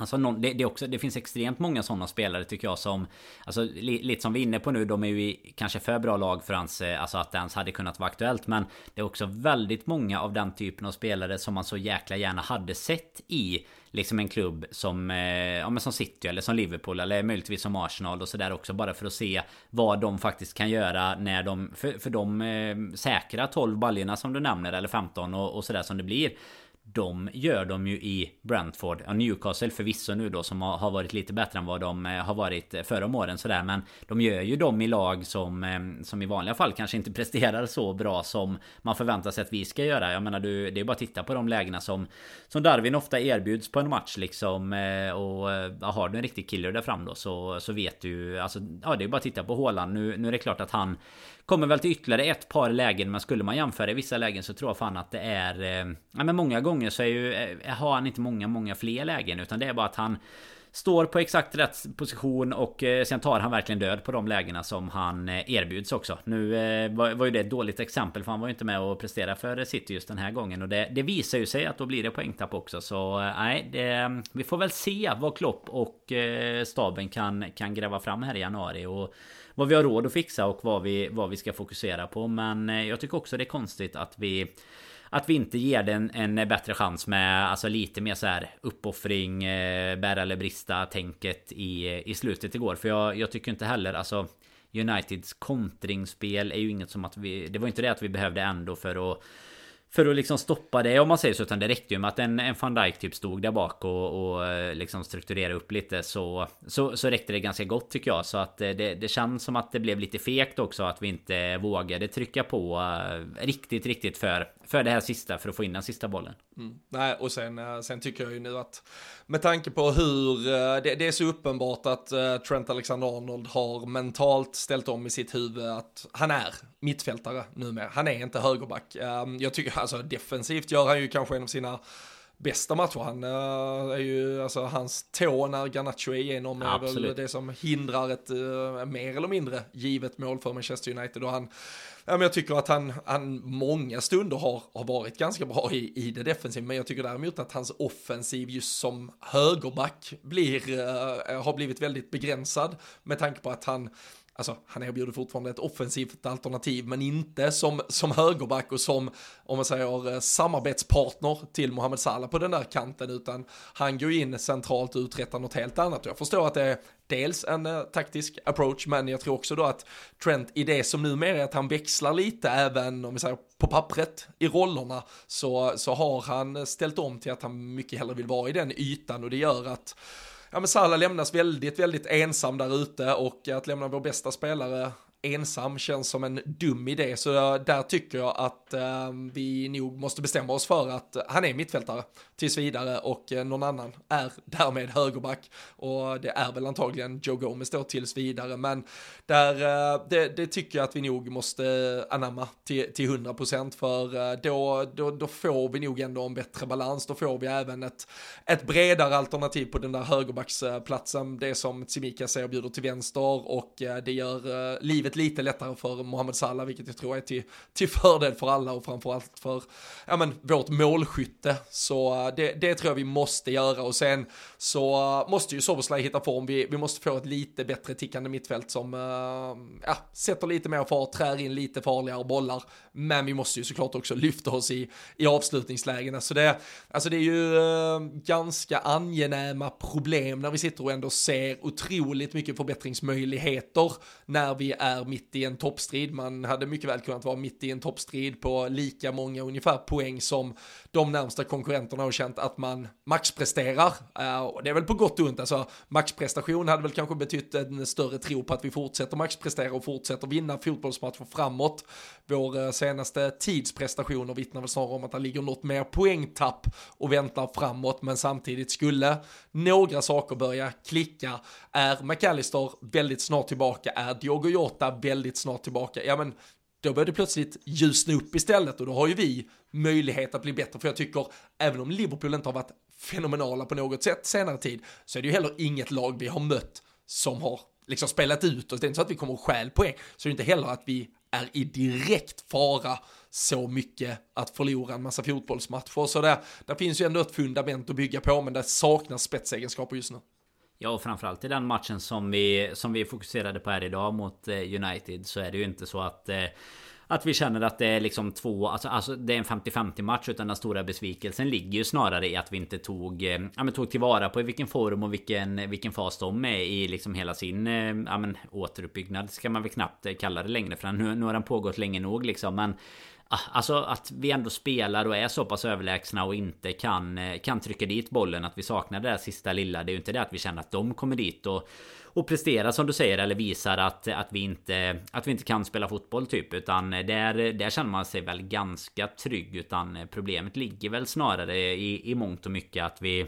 Alltså någon, det, det, också, det finns extremt många sådana spelare tycker jag som Alltså li, lite som vi är inne på nu De är ju i kanske för bra lag för hans eh, alltså att det ens hade kunnat vara aktuellt. Men det är också väldigt många av den typen av spelare Som man så jäkla gärna hade sett i Liksom en klubb som, eh, ja, men som City eller som Liverpool eller möjligtvis som Arsenal och sådär också Bara för att se vad de faktiskt kan göra när de För, för de eh, säkra 12 baljorna som du nämner eller 15 och, och sådär som det blir de gör de ju i Brentford. Ja, Newcastle förvisso nu då som har varit lite bättre än vad de eh, har varit eh, förra om åren sådär. Men de gör ju dem i lag som, eh, som i vanliga fall kanske inte <laughs> presterar så bra som man förväntar sig att vi ska göra. Jag menar du, det är bara att titta på de lägena som, som Darwin ofta erbjuds på en match liksom. Och ja, har du en riktig killer där fram då så, så vet du, alltså ja det är bara att titta på Håland. Nu, nu är det klart att han Kommer väl till ytterligare ett par lägen men skulle man jämföra i vissa lägen så tror jag fan att det är... Ja men många gånger så är ju, eh, har han inte många, många fler lägen utan det är bara att han Står på exakt rätt position och eh, sen tar han verkligen död på de lägena som han eh, erbjuds också. Nu var ju det ett dåligt exempel för han var ju inte med och presterade för City just den här gången. Och det, det visar ju sig att då blir det poängtapp också. Så nej, det, vi får väl se vad Klopp och staben kan, kan gräva fram här i januari. Och vad vi har råd att fixa och vad vi, vad vi ska fokusera på. Men jag tycker också det är konstigt att vi att vi inte ger den en eh, bättre chans med alltså lite mer så här uppoffring, eh, bära eller brista tänket i, i slutet igår. För jag, jag tycker inte heller alltså Uniteds kontringsspel är ju inget som att vi... Det var inte det att vi behövde ändå för att för att liksom stoppa det om man säger så utan det räckte ju med att en, en van Dijk typ stod där bak och, och eh, liksom strukturerade upp lite så, så Så räckte det ganska gott tycker jag så att det, det känns som att det blev lite fegt också att vi inte vågade trycka på Riktigt riktigt för för det här sista för att få in den sista bollen mm. Nej och sen, eh, sen tycker jag ju nu att Med tanke på hur eh, det, det är så uppenbart att eh, Trent Alexander-Arnold har mentalt ställt om i sitt huvud att han är mittfältare numera. Han är inte högerback. Ehm, jag tycker alltså defensivt gör han ju kanske en av sina bästa matcher. Han uh, är ju, alltså hans tå när Garnacho är igenom är väl det som hindrar ett uh, mer eller mindre givet mål för Manchester United och han Ja, men jag tycker att han, han många stunder har, har varit ganska bra i, i det defensiva, men jag tycker däremot att hans offensiv just som högerback blir, uh, har blivit väldigt begränsad med tanke på att han Alltså, han erbjuder fortfarande ett offensivt alternativ, men inte som, som högerback och som, om man säger, eh, samarbetspartner till Mohamed Salah på den där kanten, utan han går in centralt och uträttar något helt annat. Jag förstår att det är dels en uh, taktisk approach, men jag tror också då att Trent i det som numera är att han växlar lite, även om vi säger på pappret i rollerna, så, så har han ställt om till att han mycket hellre vill vara i den ytan och det gör att ja men Salah lämnas väldigt, väldigt ensam där ute och att lämna vår bästa spelare ensam känns som en dum idé, så där tycker jag att eh, vi nog måste bestämma oss för att han är mittfältare tills vidare och eh, någon annan är <laughs> därmed högerback. Och det är väl antagligen Joe Gomez då tills vidare, men där, eh, det, det, tycker jag att vi nog måste eh, anamma till, till 100% för eh, då, då, då får vi nog ändå en bättre balans, då får vi även ett, ett bredare alternativ på den där högerbacksplatsen, det som Tsimikas erbjuder till vänster och eh, det gör eh, livet lite lättare för Mohamed Salah, vilket jag tror är till, till fördel för alla och framförallt för ja, men, vårt målskytte. Så eh, det, det tror jag vi måste göra och sen så eh, måste ju Soboslaj hitta form. Vi, vi måste få ett lite bättre tickande mittfält som eh, ja, sätter lite mer fart, trär in lite farligare bollar. Men vi måste ju såklart också lyfta oss i, i avslutningslägena. Så det, alltså det är ju ganska angenäma problem när vi sitter och ändå ser otroligt mycket förbättringsmöjligheter när vi är mitt i en toppstrid. Man hade mycket väl kunnat vara mitt i en toppstrid på lika många ungefär poäng som de närmsta konkurrenterna och känt att man maxpresterar. Eh, och det är väl på gott och ont, alltså maxprestation hade väl kanske betytt en större tro på att vi fortsätter maxprestera och fortsätter vinna fotbollsmatcher framåt. Vår eh, senaste tidsprestationer vittnar väl snarare om att det ligger något mer poängtapp och väntar framåt, men samtidigt skulle några saker börja klicka. Är McAllister väldigt snart tillbaka? Är Diogo Jota väldigt snart tillbaka? Ja, men då börjar det plötsligt ljusna upp istället och då har ju vi möjlighet att bli bättre. För jag tycker, även om Liverpool inte har varit fenomenala på något sätt senare tid, så är det ju heller inget lag vi har mött som har liksom spelat ut oss. Det är inte så att vi kommer att stjäl poäng, så det är inte heller att vi är i direkt fara så mycket att förlora en massa fotbollsmatcher. Så sådär. där finns ju ändå ett fundament att bygga på, men det saknas spetsegenskaper just nu. Ja, och framförallt i den matchen som vi, som vi fokuserade på här idag mot eh, United så är det ju inte så att eh, att vi känner att det är liksom två, alltså, alltså det är en 50-50 match utan den stora besvikelsen ligger ju snarare i att vi inte tog, eh, ja, men tog tillvara på i vilken form och vilken, vilken fas de är i liksom hela sin ja, men, återuppbyggnad ska man väl knappt kalla det längre för nu, nu har den pågått länge nog liksom. Men Ah, alltså att vi ändå spelar och är så pass överlägsna och inte kan, eh, kan trycka dit bollen. Att vi saknar det där sista lilla. Det är ju inte det att vi känner att de kommer dit och, och presterar som du säger. Eller visar att, att, vi inte, att vi inte kan spela fotboll typ. Utan där, där känner man sig väl ganska trygg. Utan problemet ligger väl snarare i, i mångt och mycket att vi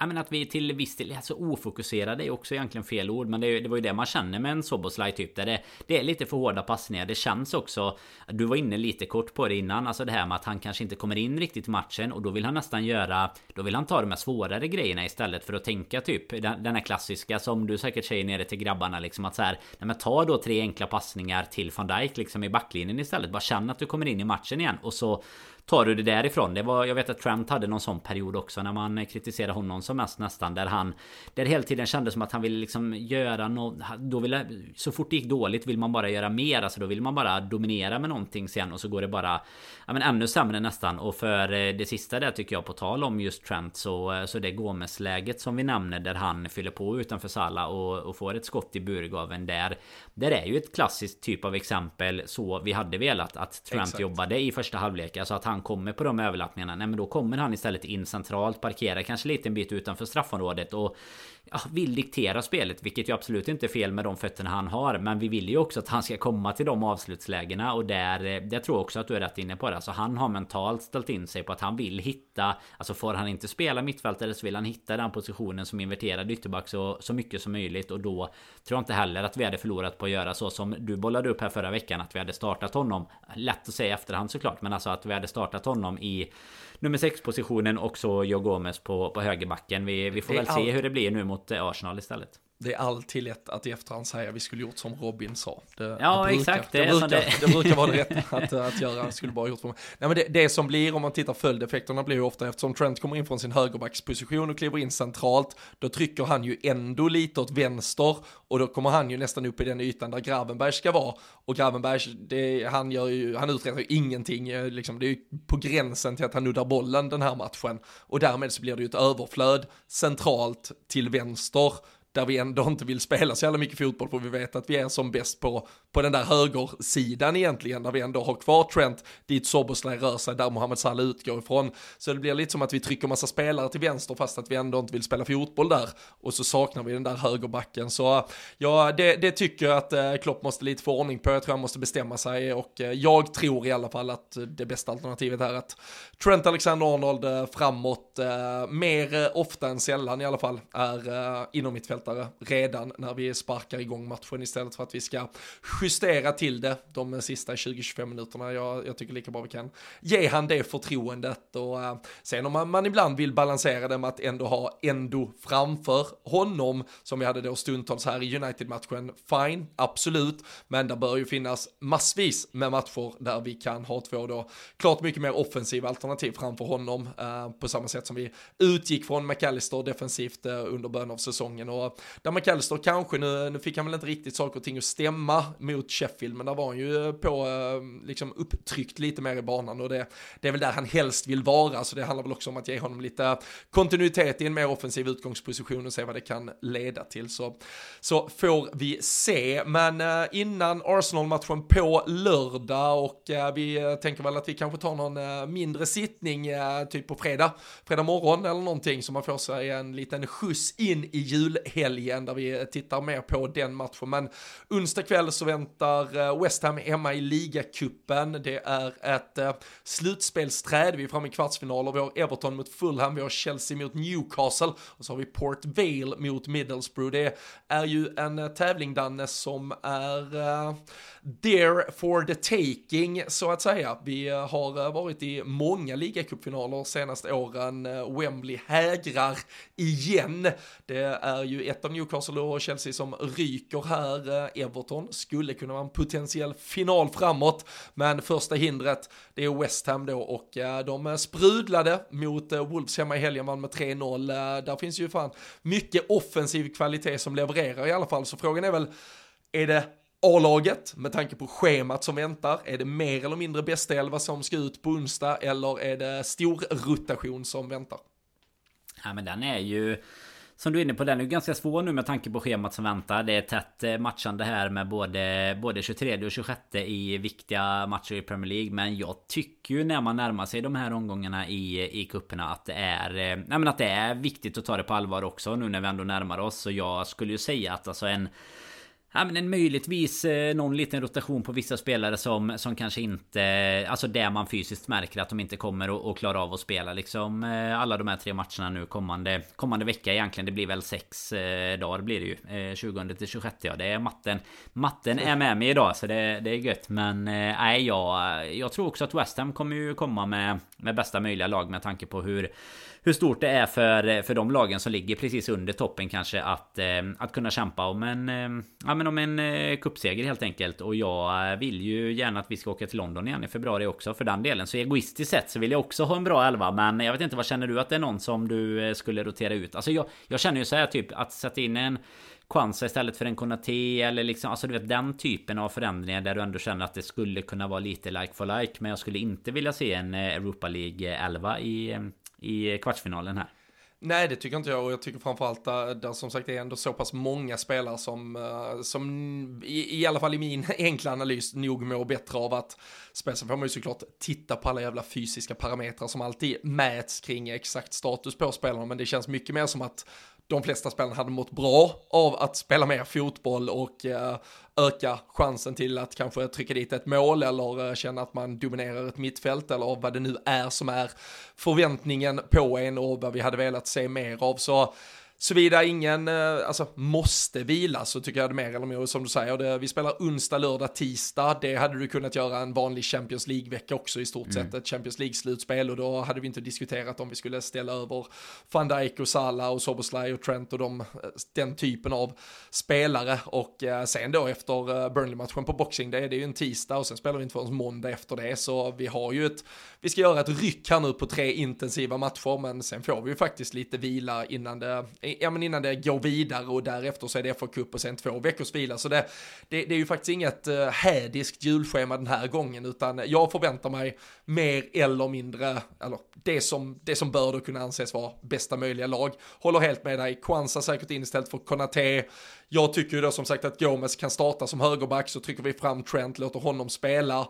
Ja men att vi till viss del, alltså ofokuserade är också egentligen fel ord Men det, det var ju det man känner med en Soboslaj typ där det, det är lite för hårda passningar. Det känns också Du var inne lite kort på det innan Alltså det här med att han kanske inte kommer in riktigt i matchen Och då vill han nästan göra Då vill han ta de här svårare grejerna istället för att tänka typ Den, den här klassiska som du säkert säger nere till grabbarna liksom att så här Nej men ta då tre enkla passningar till van Dijk liksom i backlinjen istället. Bara känn att du kommer in i matchen igen. Och så tar du det därifrån. Det var, jag vet att Trent hade någon sån period också när man kritiserade honom som mest nästan. Där han... Där det hela tiden kändes som att han ville liksom göra något... Då ville... Så fort det gick dåligt vill man bara göra mer. Alltså då vill man bara dominera med någonting sen och så går det bara... Ja men ännu sämre nästan. Och för eh, det sista där tycker jag på tal om just Trent så... Eh, så det Gomes-läget som vi nämner där han fyller på utanför Salla och, och får ett skott i burgaven där. Där är ju ett klassiskt typ av exempel så vi hade velat att Trent Exakt. jobbade i första halvlek. Alltså att han kommer på de överlappningarna. Nej men då kommer han istället in centralt, parkerar kanske lite en bit utanför straffområdet och ja, vill diktera spelet, vilket ju absolut inte är fel med de fötterna han har. Men vi vill ju också att han ska komma till de avslutslägena och där, eh, det tror jag också att du är rätt inne på det. Alltså han har mentalt ställt in sig på att han vill hitta, alltså får han inte spela mittfältare så vill han hitta den positionen som inverterad ytterback så, så mycket som möjligt och då tror jag inte heller att vi hade förlorat på att göra så som du bollade upp här förra veckan att vi hade startat honom. Lätt att säga efterhand såklart, men alltså att vi hade startat honom i nummer 6 positionen och så Joe Gomez på, på högerbacken. Vi, vi får väl se hur det blir nu mot eh, Arsenal istället det är alltid lätt att i efterhand säga vi skulle gjort som Robin sa. Det, ja, det brukar, exakt. Det, det, brukar, det. det brukar vara rätt att, att göra. Skulle bara gjort för mig. Nej, men det, det som blir, om man tittar följdeffekterna, blir ju ofta eftersom Trent kommer in från sin högerbacksposition och kliver in centralt, då trycker han ju ändå lite åt vänster och då kommer han ju nästan upp i den ytan där Gravenberg ska vara. Och Gravenberg, det, han, gör ju, han uträttar ju ingenting, eh, liksom, det är ju på gränsen till att han nuddar bollen den här matchen. Och därmed så blir det ju ett överflöd centralt till vänster där vi ändå inte vill spela så jävla mycket fotboll för vi vet att vi är som bäst på, på den där högersidan egentligen, där vi ändå har kvar Trent, dit Soboslaj rör sig, där Mohamed Salah utgår ifrån. Så det blir lite som att vi trycker massa spelare till vänster fast att vi ändå inte vill spela fotboll där. Och så saknar vi den där högerbacken. Så ja, det, det tycker jag att eh, Klopp måste lite få ordning på. Jag tror han måste bestämma sig och eh, jag tror i alla fall att eh, det bästa alternativet är att Trent Alexander-Arnold framåt, mer ofta än sällan i alla fall, är inom mitt fält mittfältare redan när vi sparkar igång matchen istället för att vi ska justera till det de sista 20-25 minuterna. Jag, jag, tycker lika bra vi kan ge han det förtroendet. Och uh, sen om man, man ibland vill balansera det med att ändå ha ändå framför honom som vi hade då stundtals här i United-matchen, fine, absolut, men det bör ju finnas massvis med matcher där vi kan ha två då klart mycket mer offensiva alternativ framför honom eh, på samma sätt som vi utgick från McAllister defensivt eh, under början av säsongen. Och där McAllister kanske, nu, nu fick han väl inte riktigt saker och ting att stämma mot Sheffield, men där var han ju på eh, liksom upptryckt lite mer i banan och det, det är väl där han helst vill vara, så det handlar väl också om att ge honom lite kontinuitet i en mer offensiv utgångsposition och se vad det kan leda till. Så, så får vi se, men eh, innan Arsenal-matchen på lördag och eh, vi tänker väl att vi kanske tar någon mindre sittning typ på fredag, fredag morgon eller någonting så man får sig en liten skjuts in i julhelgen helgen där vi tittar mer på den matchen. Men onsdag kväll så väntar eh, West Ham hemma i ligacupen. Det är ett eh, slutspelsträd, vi är framme i kvartsfinaler, vi har Everton mot Fulham, vi har Chelsea mot Newcastle och så har vi Port Vale mot Middlesbrough. Det är ju en eh, tävling, Danne, som är uh, there for the taking, så att säga. Vi har varit i många ligacupfinaler senaste åren. Wembley hägrar igen. Det är ju ett av Newcastle och Chelsea som ryker här. Eh, Everton skulle kunna vara en potentiell final framåt, men första hindret det är West Ham då och eh, de eh, sprudlade mot Wolves hemma i helgen, vann med 3-0. Där finns ju fan mycket offensiv kvalitet som levererar i alla fall, så frågan är väl, är det A-laget med tanke på schemat som väntar? Är det mer eller mindre bästa elva som ska ut på onsdag eller är det stor rotation som väntar? Ja men den är ju som du är inne på, den är ju ganska svår nu med tanke på schemat som väntar. Det är tätt eh, matchande här med både, både 23 och 26 i viktiga matcher i Premier League. Men jag tycker ju när man närmar sig de här omgångarna i, i kupperna att det är... Eh, nej men att det är viktigt att ta det på allvar också nu när vi ändå närmar oss. Så jag skulle ju säga att alltså en Ja men en möjligtvis eh, någon liten rotation på vissa spelare som, som kanske inte... Eh, alltså där man fysiskt märker att de inte kommer att klara av att spela liksom eh, alla de här tre matcherna nu kommande, kommande vecka egentligen. Det blir väl sex dagar blir det ju. 20 till 26 ja. Det är matten. Matten är med mig idag så det, det är gött. Men nej jag, jag tror också att West Ham kommer ju komma med, med bästa möjliga lag med tanke på hur hur stort det är för, eh, för de lagen som ligger precis under toppen kanske att, eh, att kunna kämpa om en, eh, ja, men om en eh, kuppseger helt enkelt. Och jag vill ju gärna att vi ska åka till London igen i februari också för den delen. Så egoistiskt sett så vill jag också ha en bra elva. Men jag vet inte, vad känner du att det är någon som du skulle rotera ut? Alltså jag, jag känner ju så här typ att sätta in en Kwanza istället för en Konate eller liksom Alltså du vet den typen av förändringar där du ändå känner att det skulle kunna vara lite like for like Men jag skulle inte vilja se en Europa League 11 i, i kvartsfinalen här. Nej, det tycker inte jag och jag tycker framförallt att eh, det som sagt är ändå så pass många spelare som, eh, som i, i alla fall i min <laughs> enkla analys nog mår bättre av att spela. Sen får man ju såklart titta på alla jävla fysiska parametrar som alltid mäts kring exakt status på spelarna, men det känns mycket mer som att de flesta spelarna hade mått bra av att spela mer fotboll och eh, öka chansen till att kanske trycka dit ett mål eller eh, känna att man dominerar ett mittfält eller vad det nu är som är förväntningen på en och vad vi hade velat se mer av. Så Såvida ingen eh, alltså, måste vila så tycker jag det mer eller mindre som du säger. Det, vi spelar onsdag, lördag, tisdag. Det hade du kunnat göra en vanlig Champions League-vecka också i stort mm. sett. Ett Champions League-slutspel och då hade vi inte diskuterat om vi skulle ställa över van Dijk och Salah och Soboslaj och Trent och de, den typen av spelare. Och eh, sen då efter eh, Burnley-matchen på Boxing Day, det är ju en tisdag och sen spelar vi inte förrän måndag efter det. Så vi har ju ett, vi ska göra ett ryck här nu på tre intensiva matcher men sen får vi ju faktiskt lite vila innan det ja, men innan det går vidare och därefter så är det för cup och sen två veckors vila. Så det, det, det är ju faktiskt inget uh, hädiskt julschema den här gången, utan jag förväntar mig mer eller mindre, eller det som, det som bör då kunna anses vara bästa möjliga lag. Håller helt med dig, Kwanza säkert in istället för Konate. Jag tycker ju då som sagt att Gomes kan starta som högerback, så trycker vi fram Trent, låter honom spela.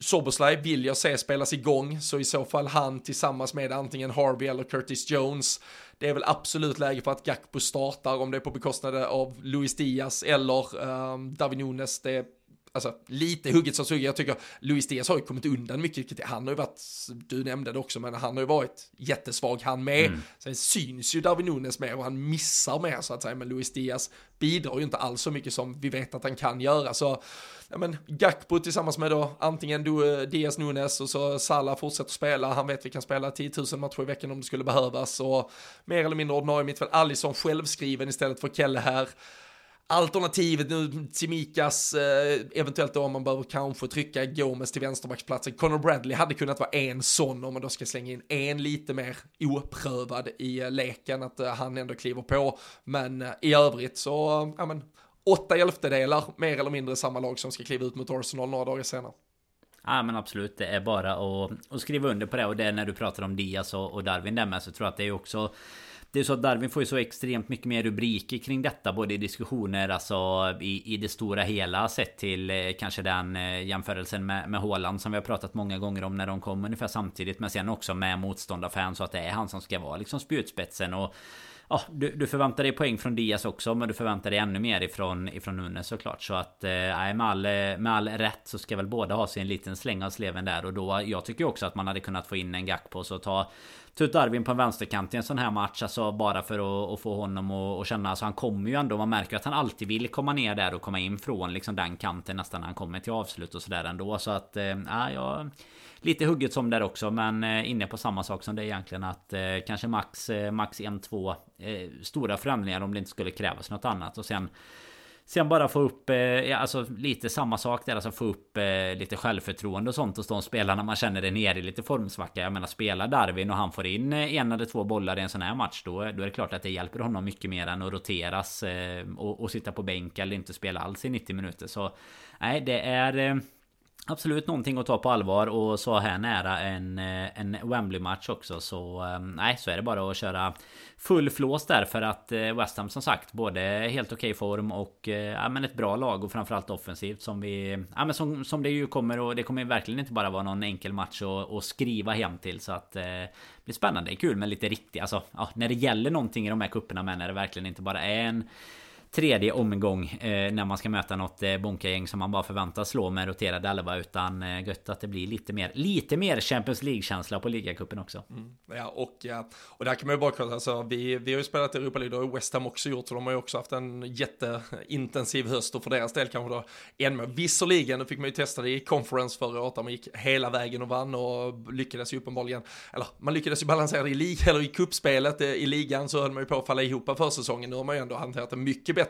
Soboslaj vill jag se spelas igång, så i så fall han tillsammans med antingen Harvey eller Curtis Jones. Det är väl absolut läge för att Gakpo startar, om det är på bekostnad av Luis Diaz eller um, David Nunes. Det alltså, lite hugget som suger. Jag tycker Luis Diaz har ju kommit undan mycket. Han har ju varit, du nämnde det också, men han har ju varit jättesvag han med. Mm. Sen syns ju Darwin Nunes mer och han missar mer så att säga, men Luis Diaz bidrar ju inte alls så mycket som vi vet att han kan göra. Så ja, men Gakpo tillsammans med då antingen du, Diaz Nunes och så Salah fortsätter spela. Han vet vi kan spela 10 000 matcher i veckan om det skulle behövas och mer eller mindre ordinarie mittfält. Alisson självskriven istället för Kelle här alternativet nu till Mikas, eh, eventuellt då om man behöver kanske trycka Gomes till vänsterbacksplatsen. Conor Bradley hade kunnat vara en sån om man då ska slänga in en lite mer oprövad i eh, leken, att eh, han ändå kliver på. Men eh, i övrigt så, eh, ja men, åtta elftedelar, mer eller mindre samma lag som ska kliva ut mot Arsenal några dagar senare. Ja men absolut, det är bara att, att skriva under på det och det är när du pratar om Diaz och, och Darwin där med så tror jag att det är också det är så att Darwin får ju så extremt mycket mer rubriker kring detta både i diskussioner alltså i, i det stora hela sett till eh, kanske den eh, jämförelsen med, med Håland som vi har pratat många gånger om när de kom ungefär samtidigt men sen också med motståndarfans så att det är han som ska vara liksom spjutspetsen. Och Ja, du, du förväntar dig poäng från Diaz också Men du förväntar dig ännu mer ifrån, ifrån Nunes såklart. Så att, eh, med, all, eh, med all rätt så ska väl båda ha sin liten släng av sleven där Och då, jag tycker också att man hade kunnat få in en gack på så ta ta ut Arvin på en vänsterkant i en sån här match. Alltså bara för att, att få honom att, att känna. Alltså han kommer ju ändå. Man märker att han alltid vill komma ner där och komma in från liksom den kanten nästan när han kommer till avslut och sådär ändå. Så att, eh, jag... Lite hugget som där också men eh, inne på samma sak som det egentligen att eh, kanske max, eh, max 1-2 eh, stora förändringar om det inte skulle krävas något annat och sen Sen bara få upp, eh, alltså lite samma sak där, alltså få upp eh, lite självförtroende och sånt hos de spelarna man känner är nere i lite formsvacka. Jag menar spelar Darwin och han får in eh, en eller två bollar i en sån här match då, då är det klart att det hjälper honom mycket mer än att roteras eh, och, och, sitta på bänk eller inte spela alls i 90 minuter. Så nej, det är eh, Absolut någonting att ta på allvar och så här nära en, eh, en Wembley-match också så eh, Nej så är det bara att köra Full flås där för att eh, West Ham som sagt både helt okej okay form och ja, men ett bra lag och framförallt offensivt som vi Ja men som, som det ju kommer och det kommer verkligen inte bara vara någon enkel match att, att skriva hem till så att Det blir spännande, kul men lite riktigt alltså ja, När det gäller någonting i de här kupperna men när det verkligen inte bara är en tredje omgång eh, när man ska möta något eh, Bonka-gäng som man bara förväntas slå med roterad elva utan eh, gött att det blir lite mer lite mer Champions League-känsla på ligacupen också. Mm, ja, och, ja, och där kan man ju bara kolla, alltså, vi, vi har ju spelat Europa League, det har West Ham också gjort, så de har ju också haft en jätteintensiv höst och för deras del kanske då än mer. Visserligen, nu fick man ju testa det i conference förra året, där man gick hela vägen och vann och lyckades ju uppenbarligen, eller man lyckades ju balansera det i, lig, eller i kuppspelet eh, i ligan så höll man ju på att falla ihop för säsongen. Nu har man ju ändå hanterat det mycket bättre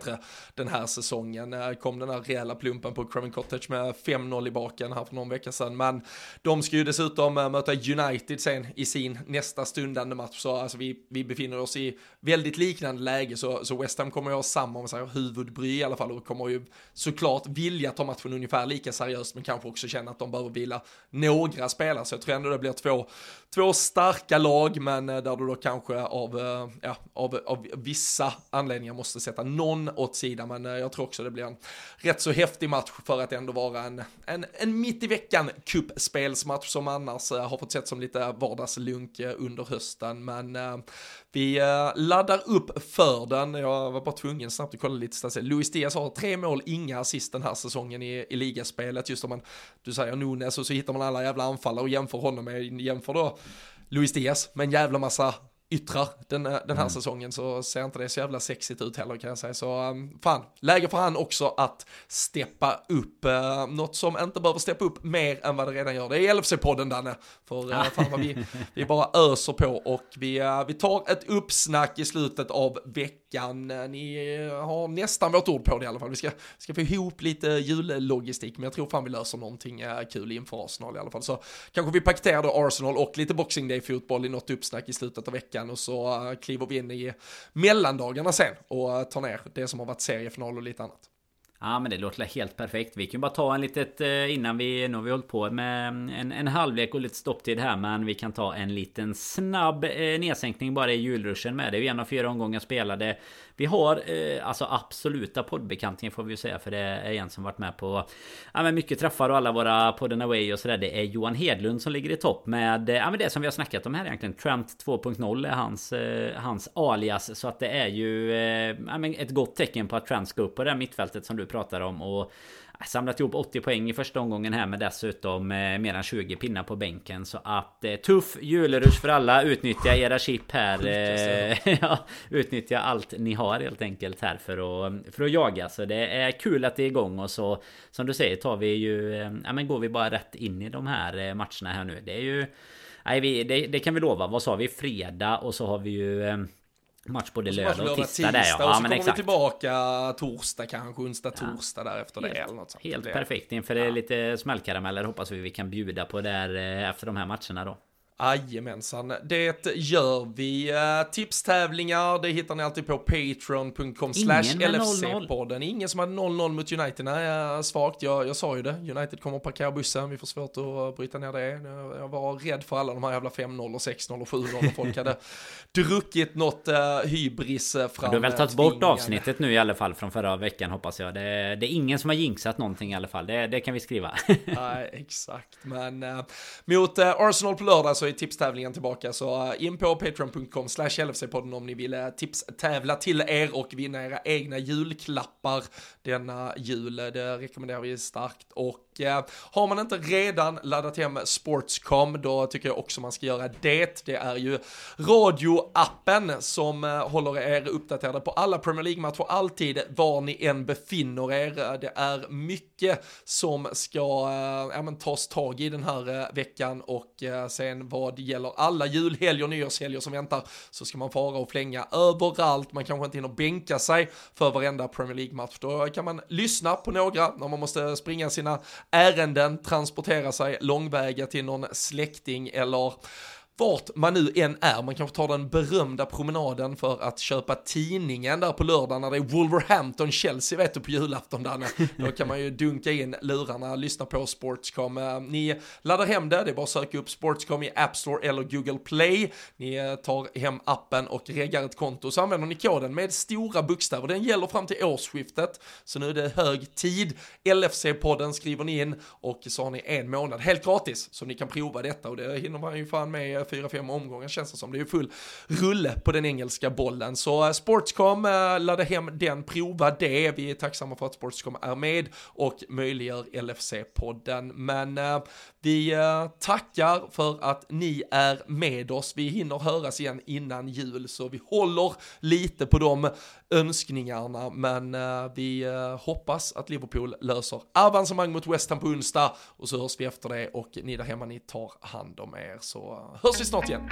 den här säsongen. Eh, kom den här rejäla plumpen på Craven Cottage med 5-0 i baken här för någon vecka sedan. Men de ska ju dessutom eh, möta United sen i sin nästa stundande match. Så alltså vi, vi befinner oss i väldigt liknande läge. Så, så West Ham kommer ju ha samma om säger, huvudbry i alla fall och kommer ju såklart vilja ta matchen ungefär lika seriöst men kanske också känna att de behöver vila några spelare. Så jag tror ändå det blir två, två starka lag men eh, där du då kanske av, eh, ja, av, av vissa anledningar måste sätta någon åt sidan, men eh, jag tror också det blir en rätt så häftig match för att ändå vara en, en, en mitt i veckan kuppspelsmatch som annars har fått sett som lite vardagslunk under hösten, men vi eh, laddar upp för den. Jag var bara tvungen snabbt att kolla lite statistik. Luis Diaz har tre mål, inga assist den här säsongen i, i ligaspelet. Just om man, du säger Nunes och så hittar man alla jävla anfallare och jämför honom med, jämför då Luis Diaz med en jävla massa yttrar den, den här mm. säsongen så ser inte det så jävla sexigt ut heller kan jag säga. Så um, fan, läge för han också att steppa upp. Uh, något som inte behöver steppa upp mer än vad det redan gör. Det är LFC-podden Danne. För uh, fan vad vi, vi bara öser på och vi, uh, vi tar ett uppsnack i slutet av veckan. Eh, ni har nästan vårt ord på det i alla fall. Vi ska, ska få ihop lite jullogistik men jag tror fan vi löser någonting eh, kul inför Arsenal i alla fall. Så kanske vi paketerar då Arsenal och lite Boxing Day-fotboll i något uppsnack i slutet av veckan och så eh, kliver vi in i mellandagarna sen och tar ner det som har varit seriefinal och lite annat. Ja men det låter helt perfekt. Vi kan bara ta en litet eh, innan vi... Nu har vi hållit på med mm, en, en halvlek och lite stopptid här men vi kan ta en liten snabb eh, nedsänkning bara i julruschen med. Det är ju en av fyra omgångar spelade. Vi har eh, alltså absoluta poddbekantningar får vi ju säga för det är en som varit med på ja, men mycket träffar och alla våra podden away och sådär. Det är Johan Hedlund som ligger i topp med eh, ja, men det som vi har snackat om här egentligen. Trent 2.0 är hans, eh, hans alias så att det är ju eh, ja, men ett gott tecken på att Trent ska upp på det här mittfältet som du pratar om. Och Samlat ihop 80 poäng i första omgången här med dessutom eh, mer än 20 pinnar på bänken. Så att eh, tuff julrush för alla. Utnyttja era chip här. Eh, <laughs> ja, utnyttja allt ni har helt enkelt här för att, för att jaga. Så det är kul att det är igång och så som du säger tar vi ju... Eh, ja men går vi bara rätt in i de här eh, matcherna här nu. Det är ju... Nej, vi, det, det kan vi lova. Vad sa vi? Fredag och så har vi ju... Match både lördag och tisdag, tisdag där ja. ja och så kommer exakt. vi tillbaka torsdag kanske, onsdag, torsdag ja. där efter helt, det eller något sånt. Helt perfekt inför ja. lite smällkarameller hoppas vi vi kan bjuda på där eh, efter de här matcherna då. Jajamensan, det gör vi. Uh, tipstävlingar, det hittar ni alltid på patreon.com slash LFC-podden. Ingen som hade 0-0 mot United, nej, svagt. Jag, jag sa ju det, United kommer att parkera bussen, vi får svårt att bryta ner det. Jag var rädd för alla de här jävla 5-0 och 6-0 och 7-0 och folk hade <laughs> druckit något uh, hybris fram. Du har väl tagit bort avsnittet nu i alla fall från förra veckan hoppas jag. Det, det är ingen som har jinxat någonting i alla fall, det, det kan vi skriva. nej, exakt. Men uh, mot Arsenal på lördag så är tipstävlingen tillbaka så eh, in på patreon.com slash LFC-podden om ni vill eh, tipstävla till er och vinna era egna julklappar denna jul. Det rekommenderar vi starkt och Eh, har man inte redan laddat hem Sportscom, då tycker jag också man ska göra det. Det är ju radioappen som eh, håller er uppdaterade på alla Premier League-matcher, alltid var ni än befinner er. Det är mycket som ska eh, ja, men, tas tag i den här eh, veckan och eh, sen vad gäller alla julhelger, nyårshelger som väntar så ska man fara och flänga överallt. Man kanske inte hinner bänka sig för varenda Premier League-match. Då kan man lyssna på några när man måste springa sina ärenden, transportera sig långväga till någon släkting eller vart man nu än är, man kanske tar den berömda promenaden för att köpa tidningen där på lördag när det är Wolverhampton-Chelsea vet du på julafton Danne. <laughs> Då kan man ju dunka in lurarna, lyssna på Sportscom. Eh, ni laddar hem det, det är bara att söka upp Sportscom i App Store eller Google Play. Ni eh, tar hem appen och reggar ett konto så använder ni koden med stora bokstäver. Den gäller fram till årsskiftet, så nu är det hög tid. LFC-podden skriver ni in och så har ni en månad helt gratis som ni kan prova detta och det hinner man ju fan med fyra, fem omgångar känns det som. Det är ju full rulle på den engelska bollen. Så eh, Sportscom, eh, laddade ladda hem den, prova det. Vi är tacksamma för att Sportscom är med och möjliggör LFC-podden. Men eh, vi eh, tackar för att ni är med oss. Vi hinner höras igen innan jul, så vi håller lite på de önskningarna, men eh, vi eh, hoppas att Liverpool löser avancemang mot West Ham på onsdag och så hörs vi efter det och ni där hemma, ni tar hand om er så hörs vi snart igen.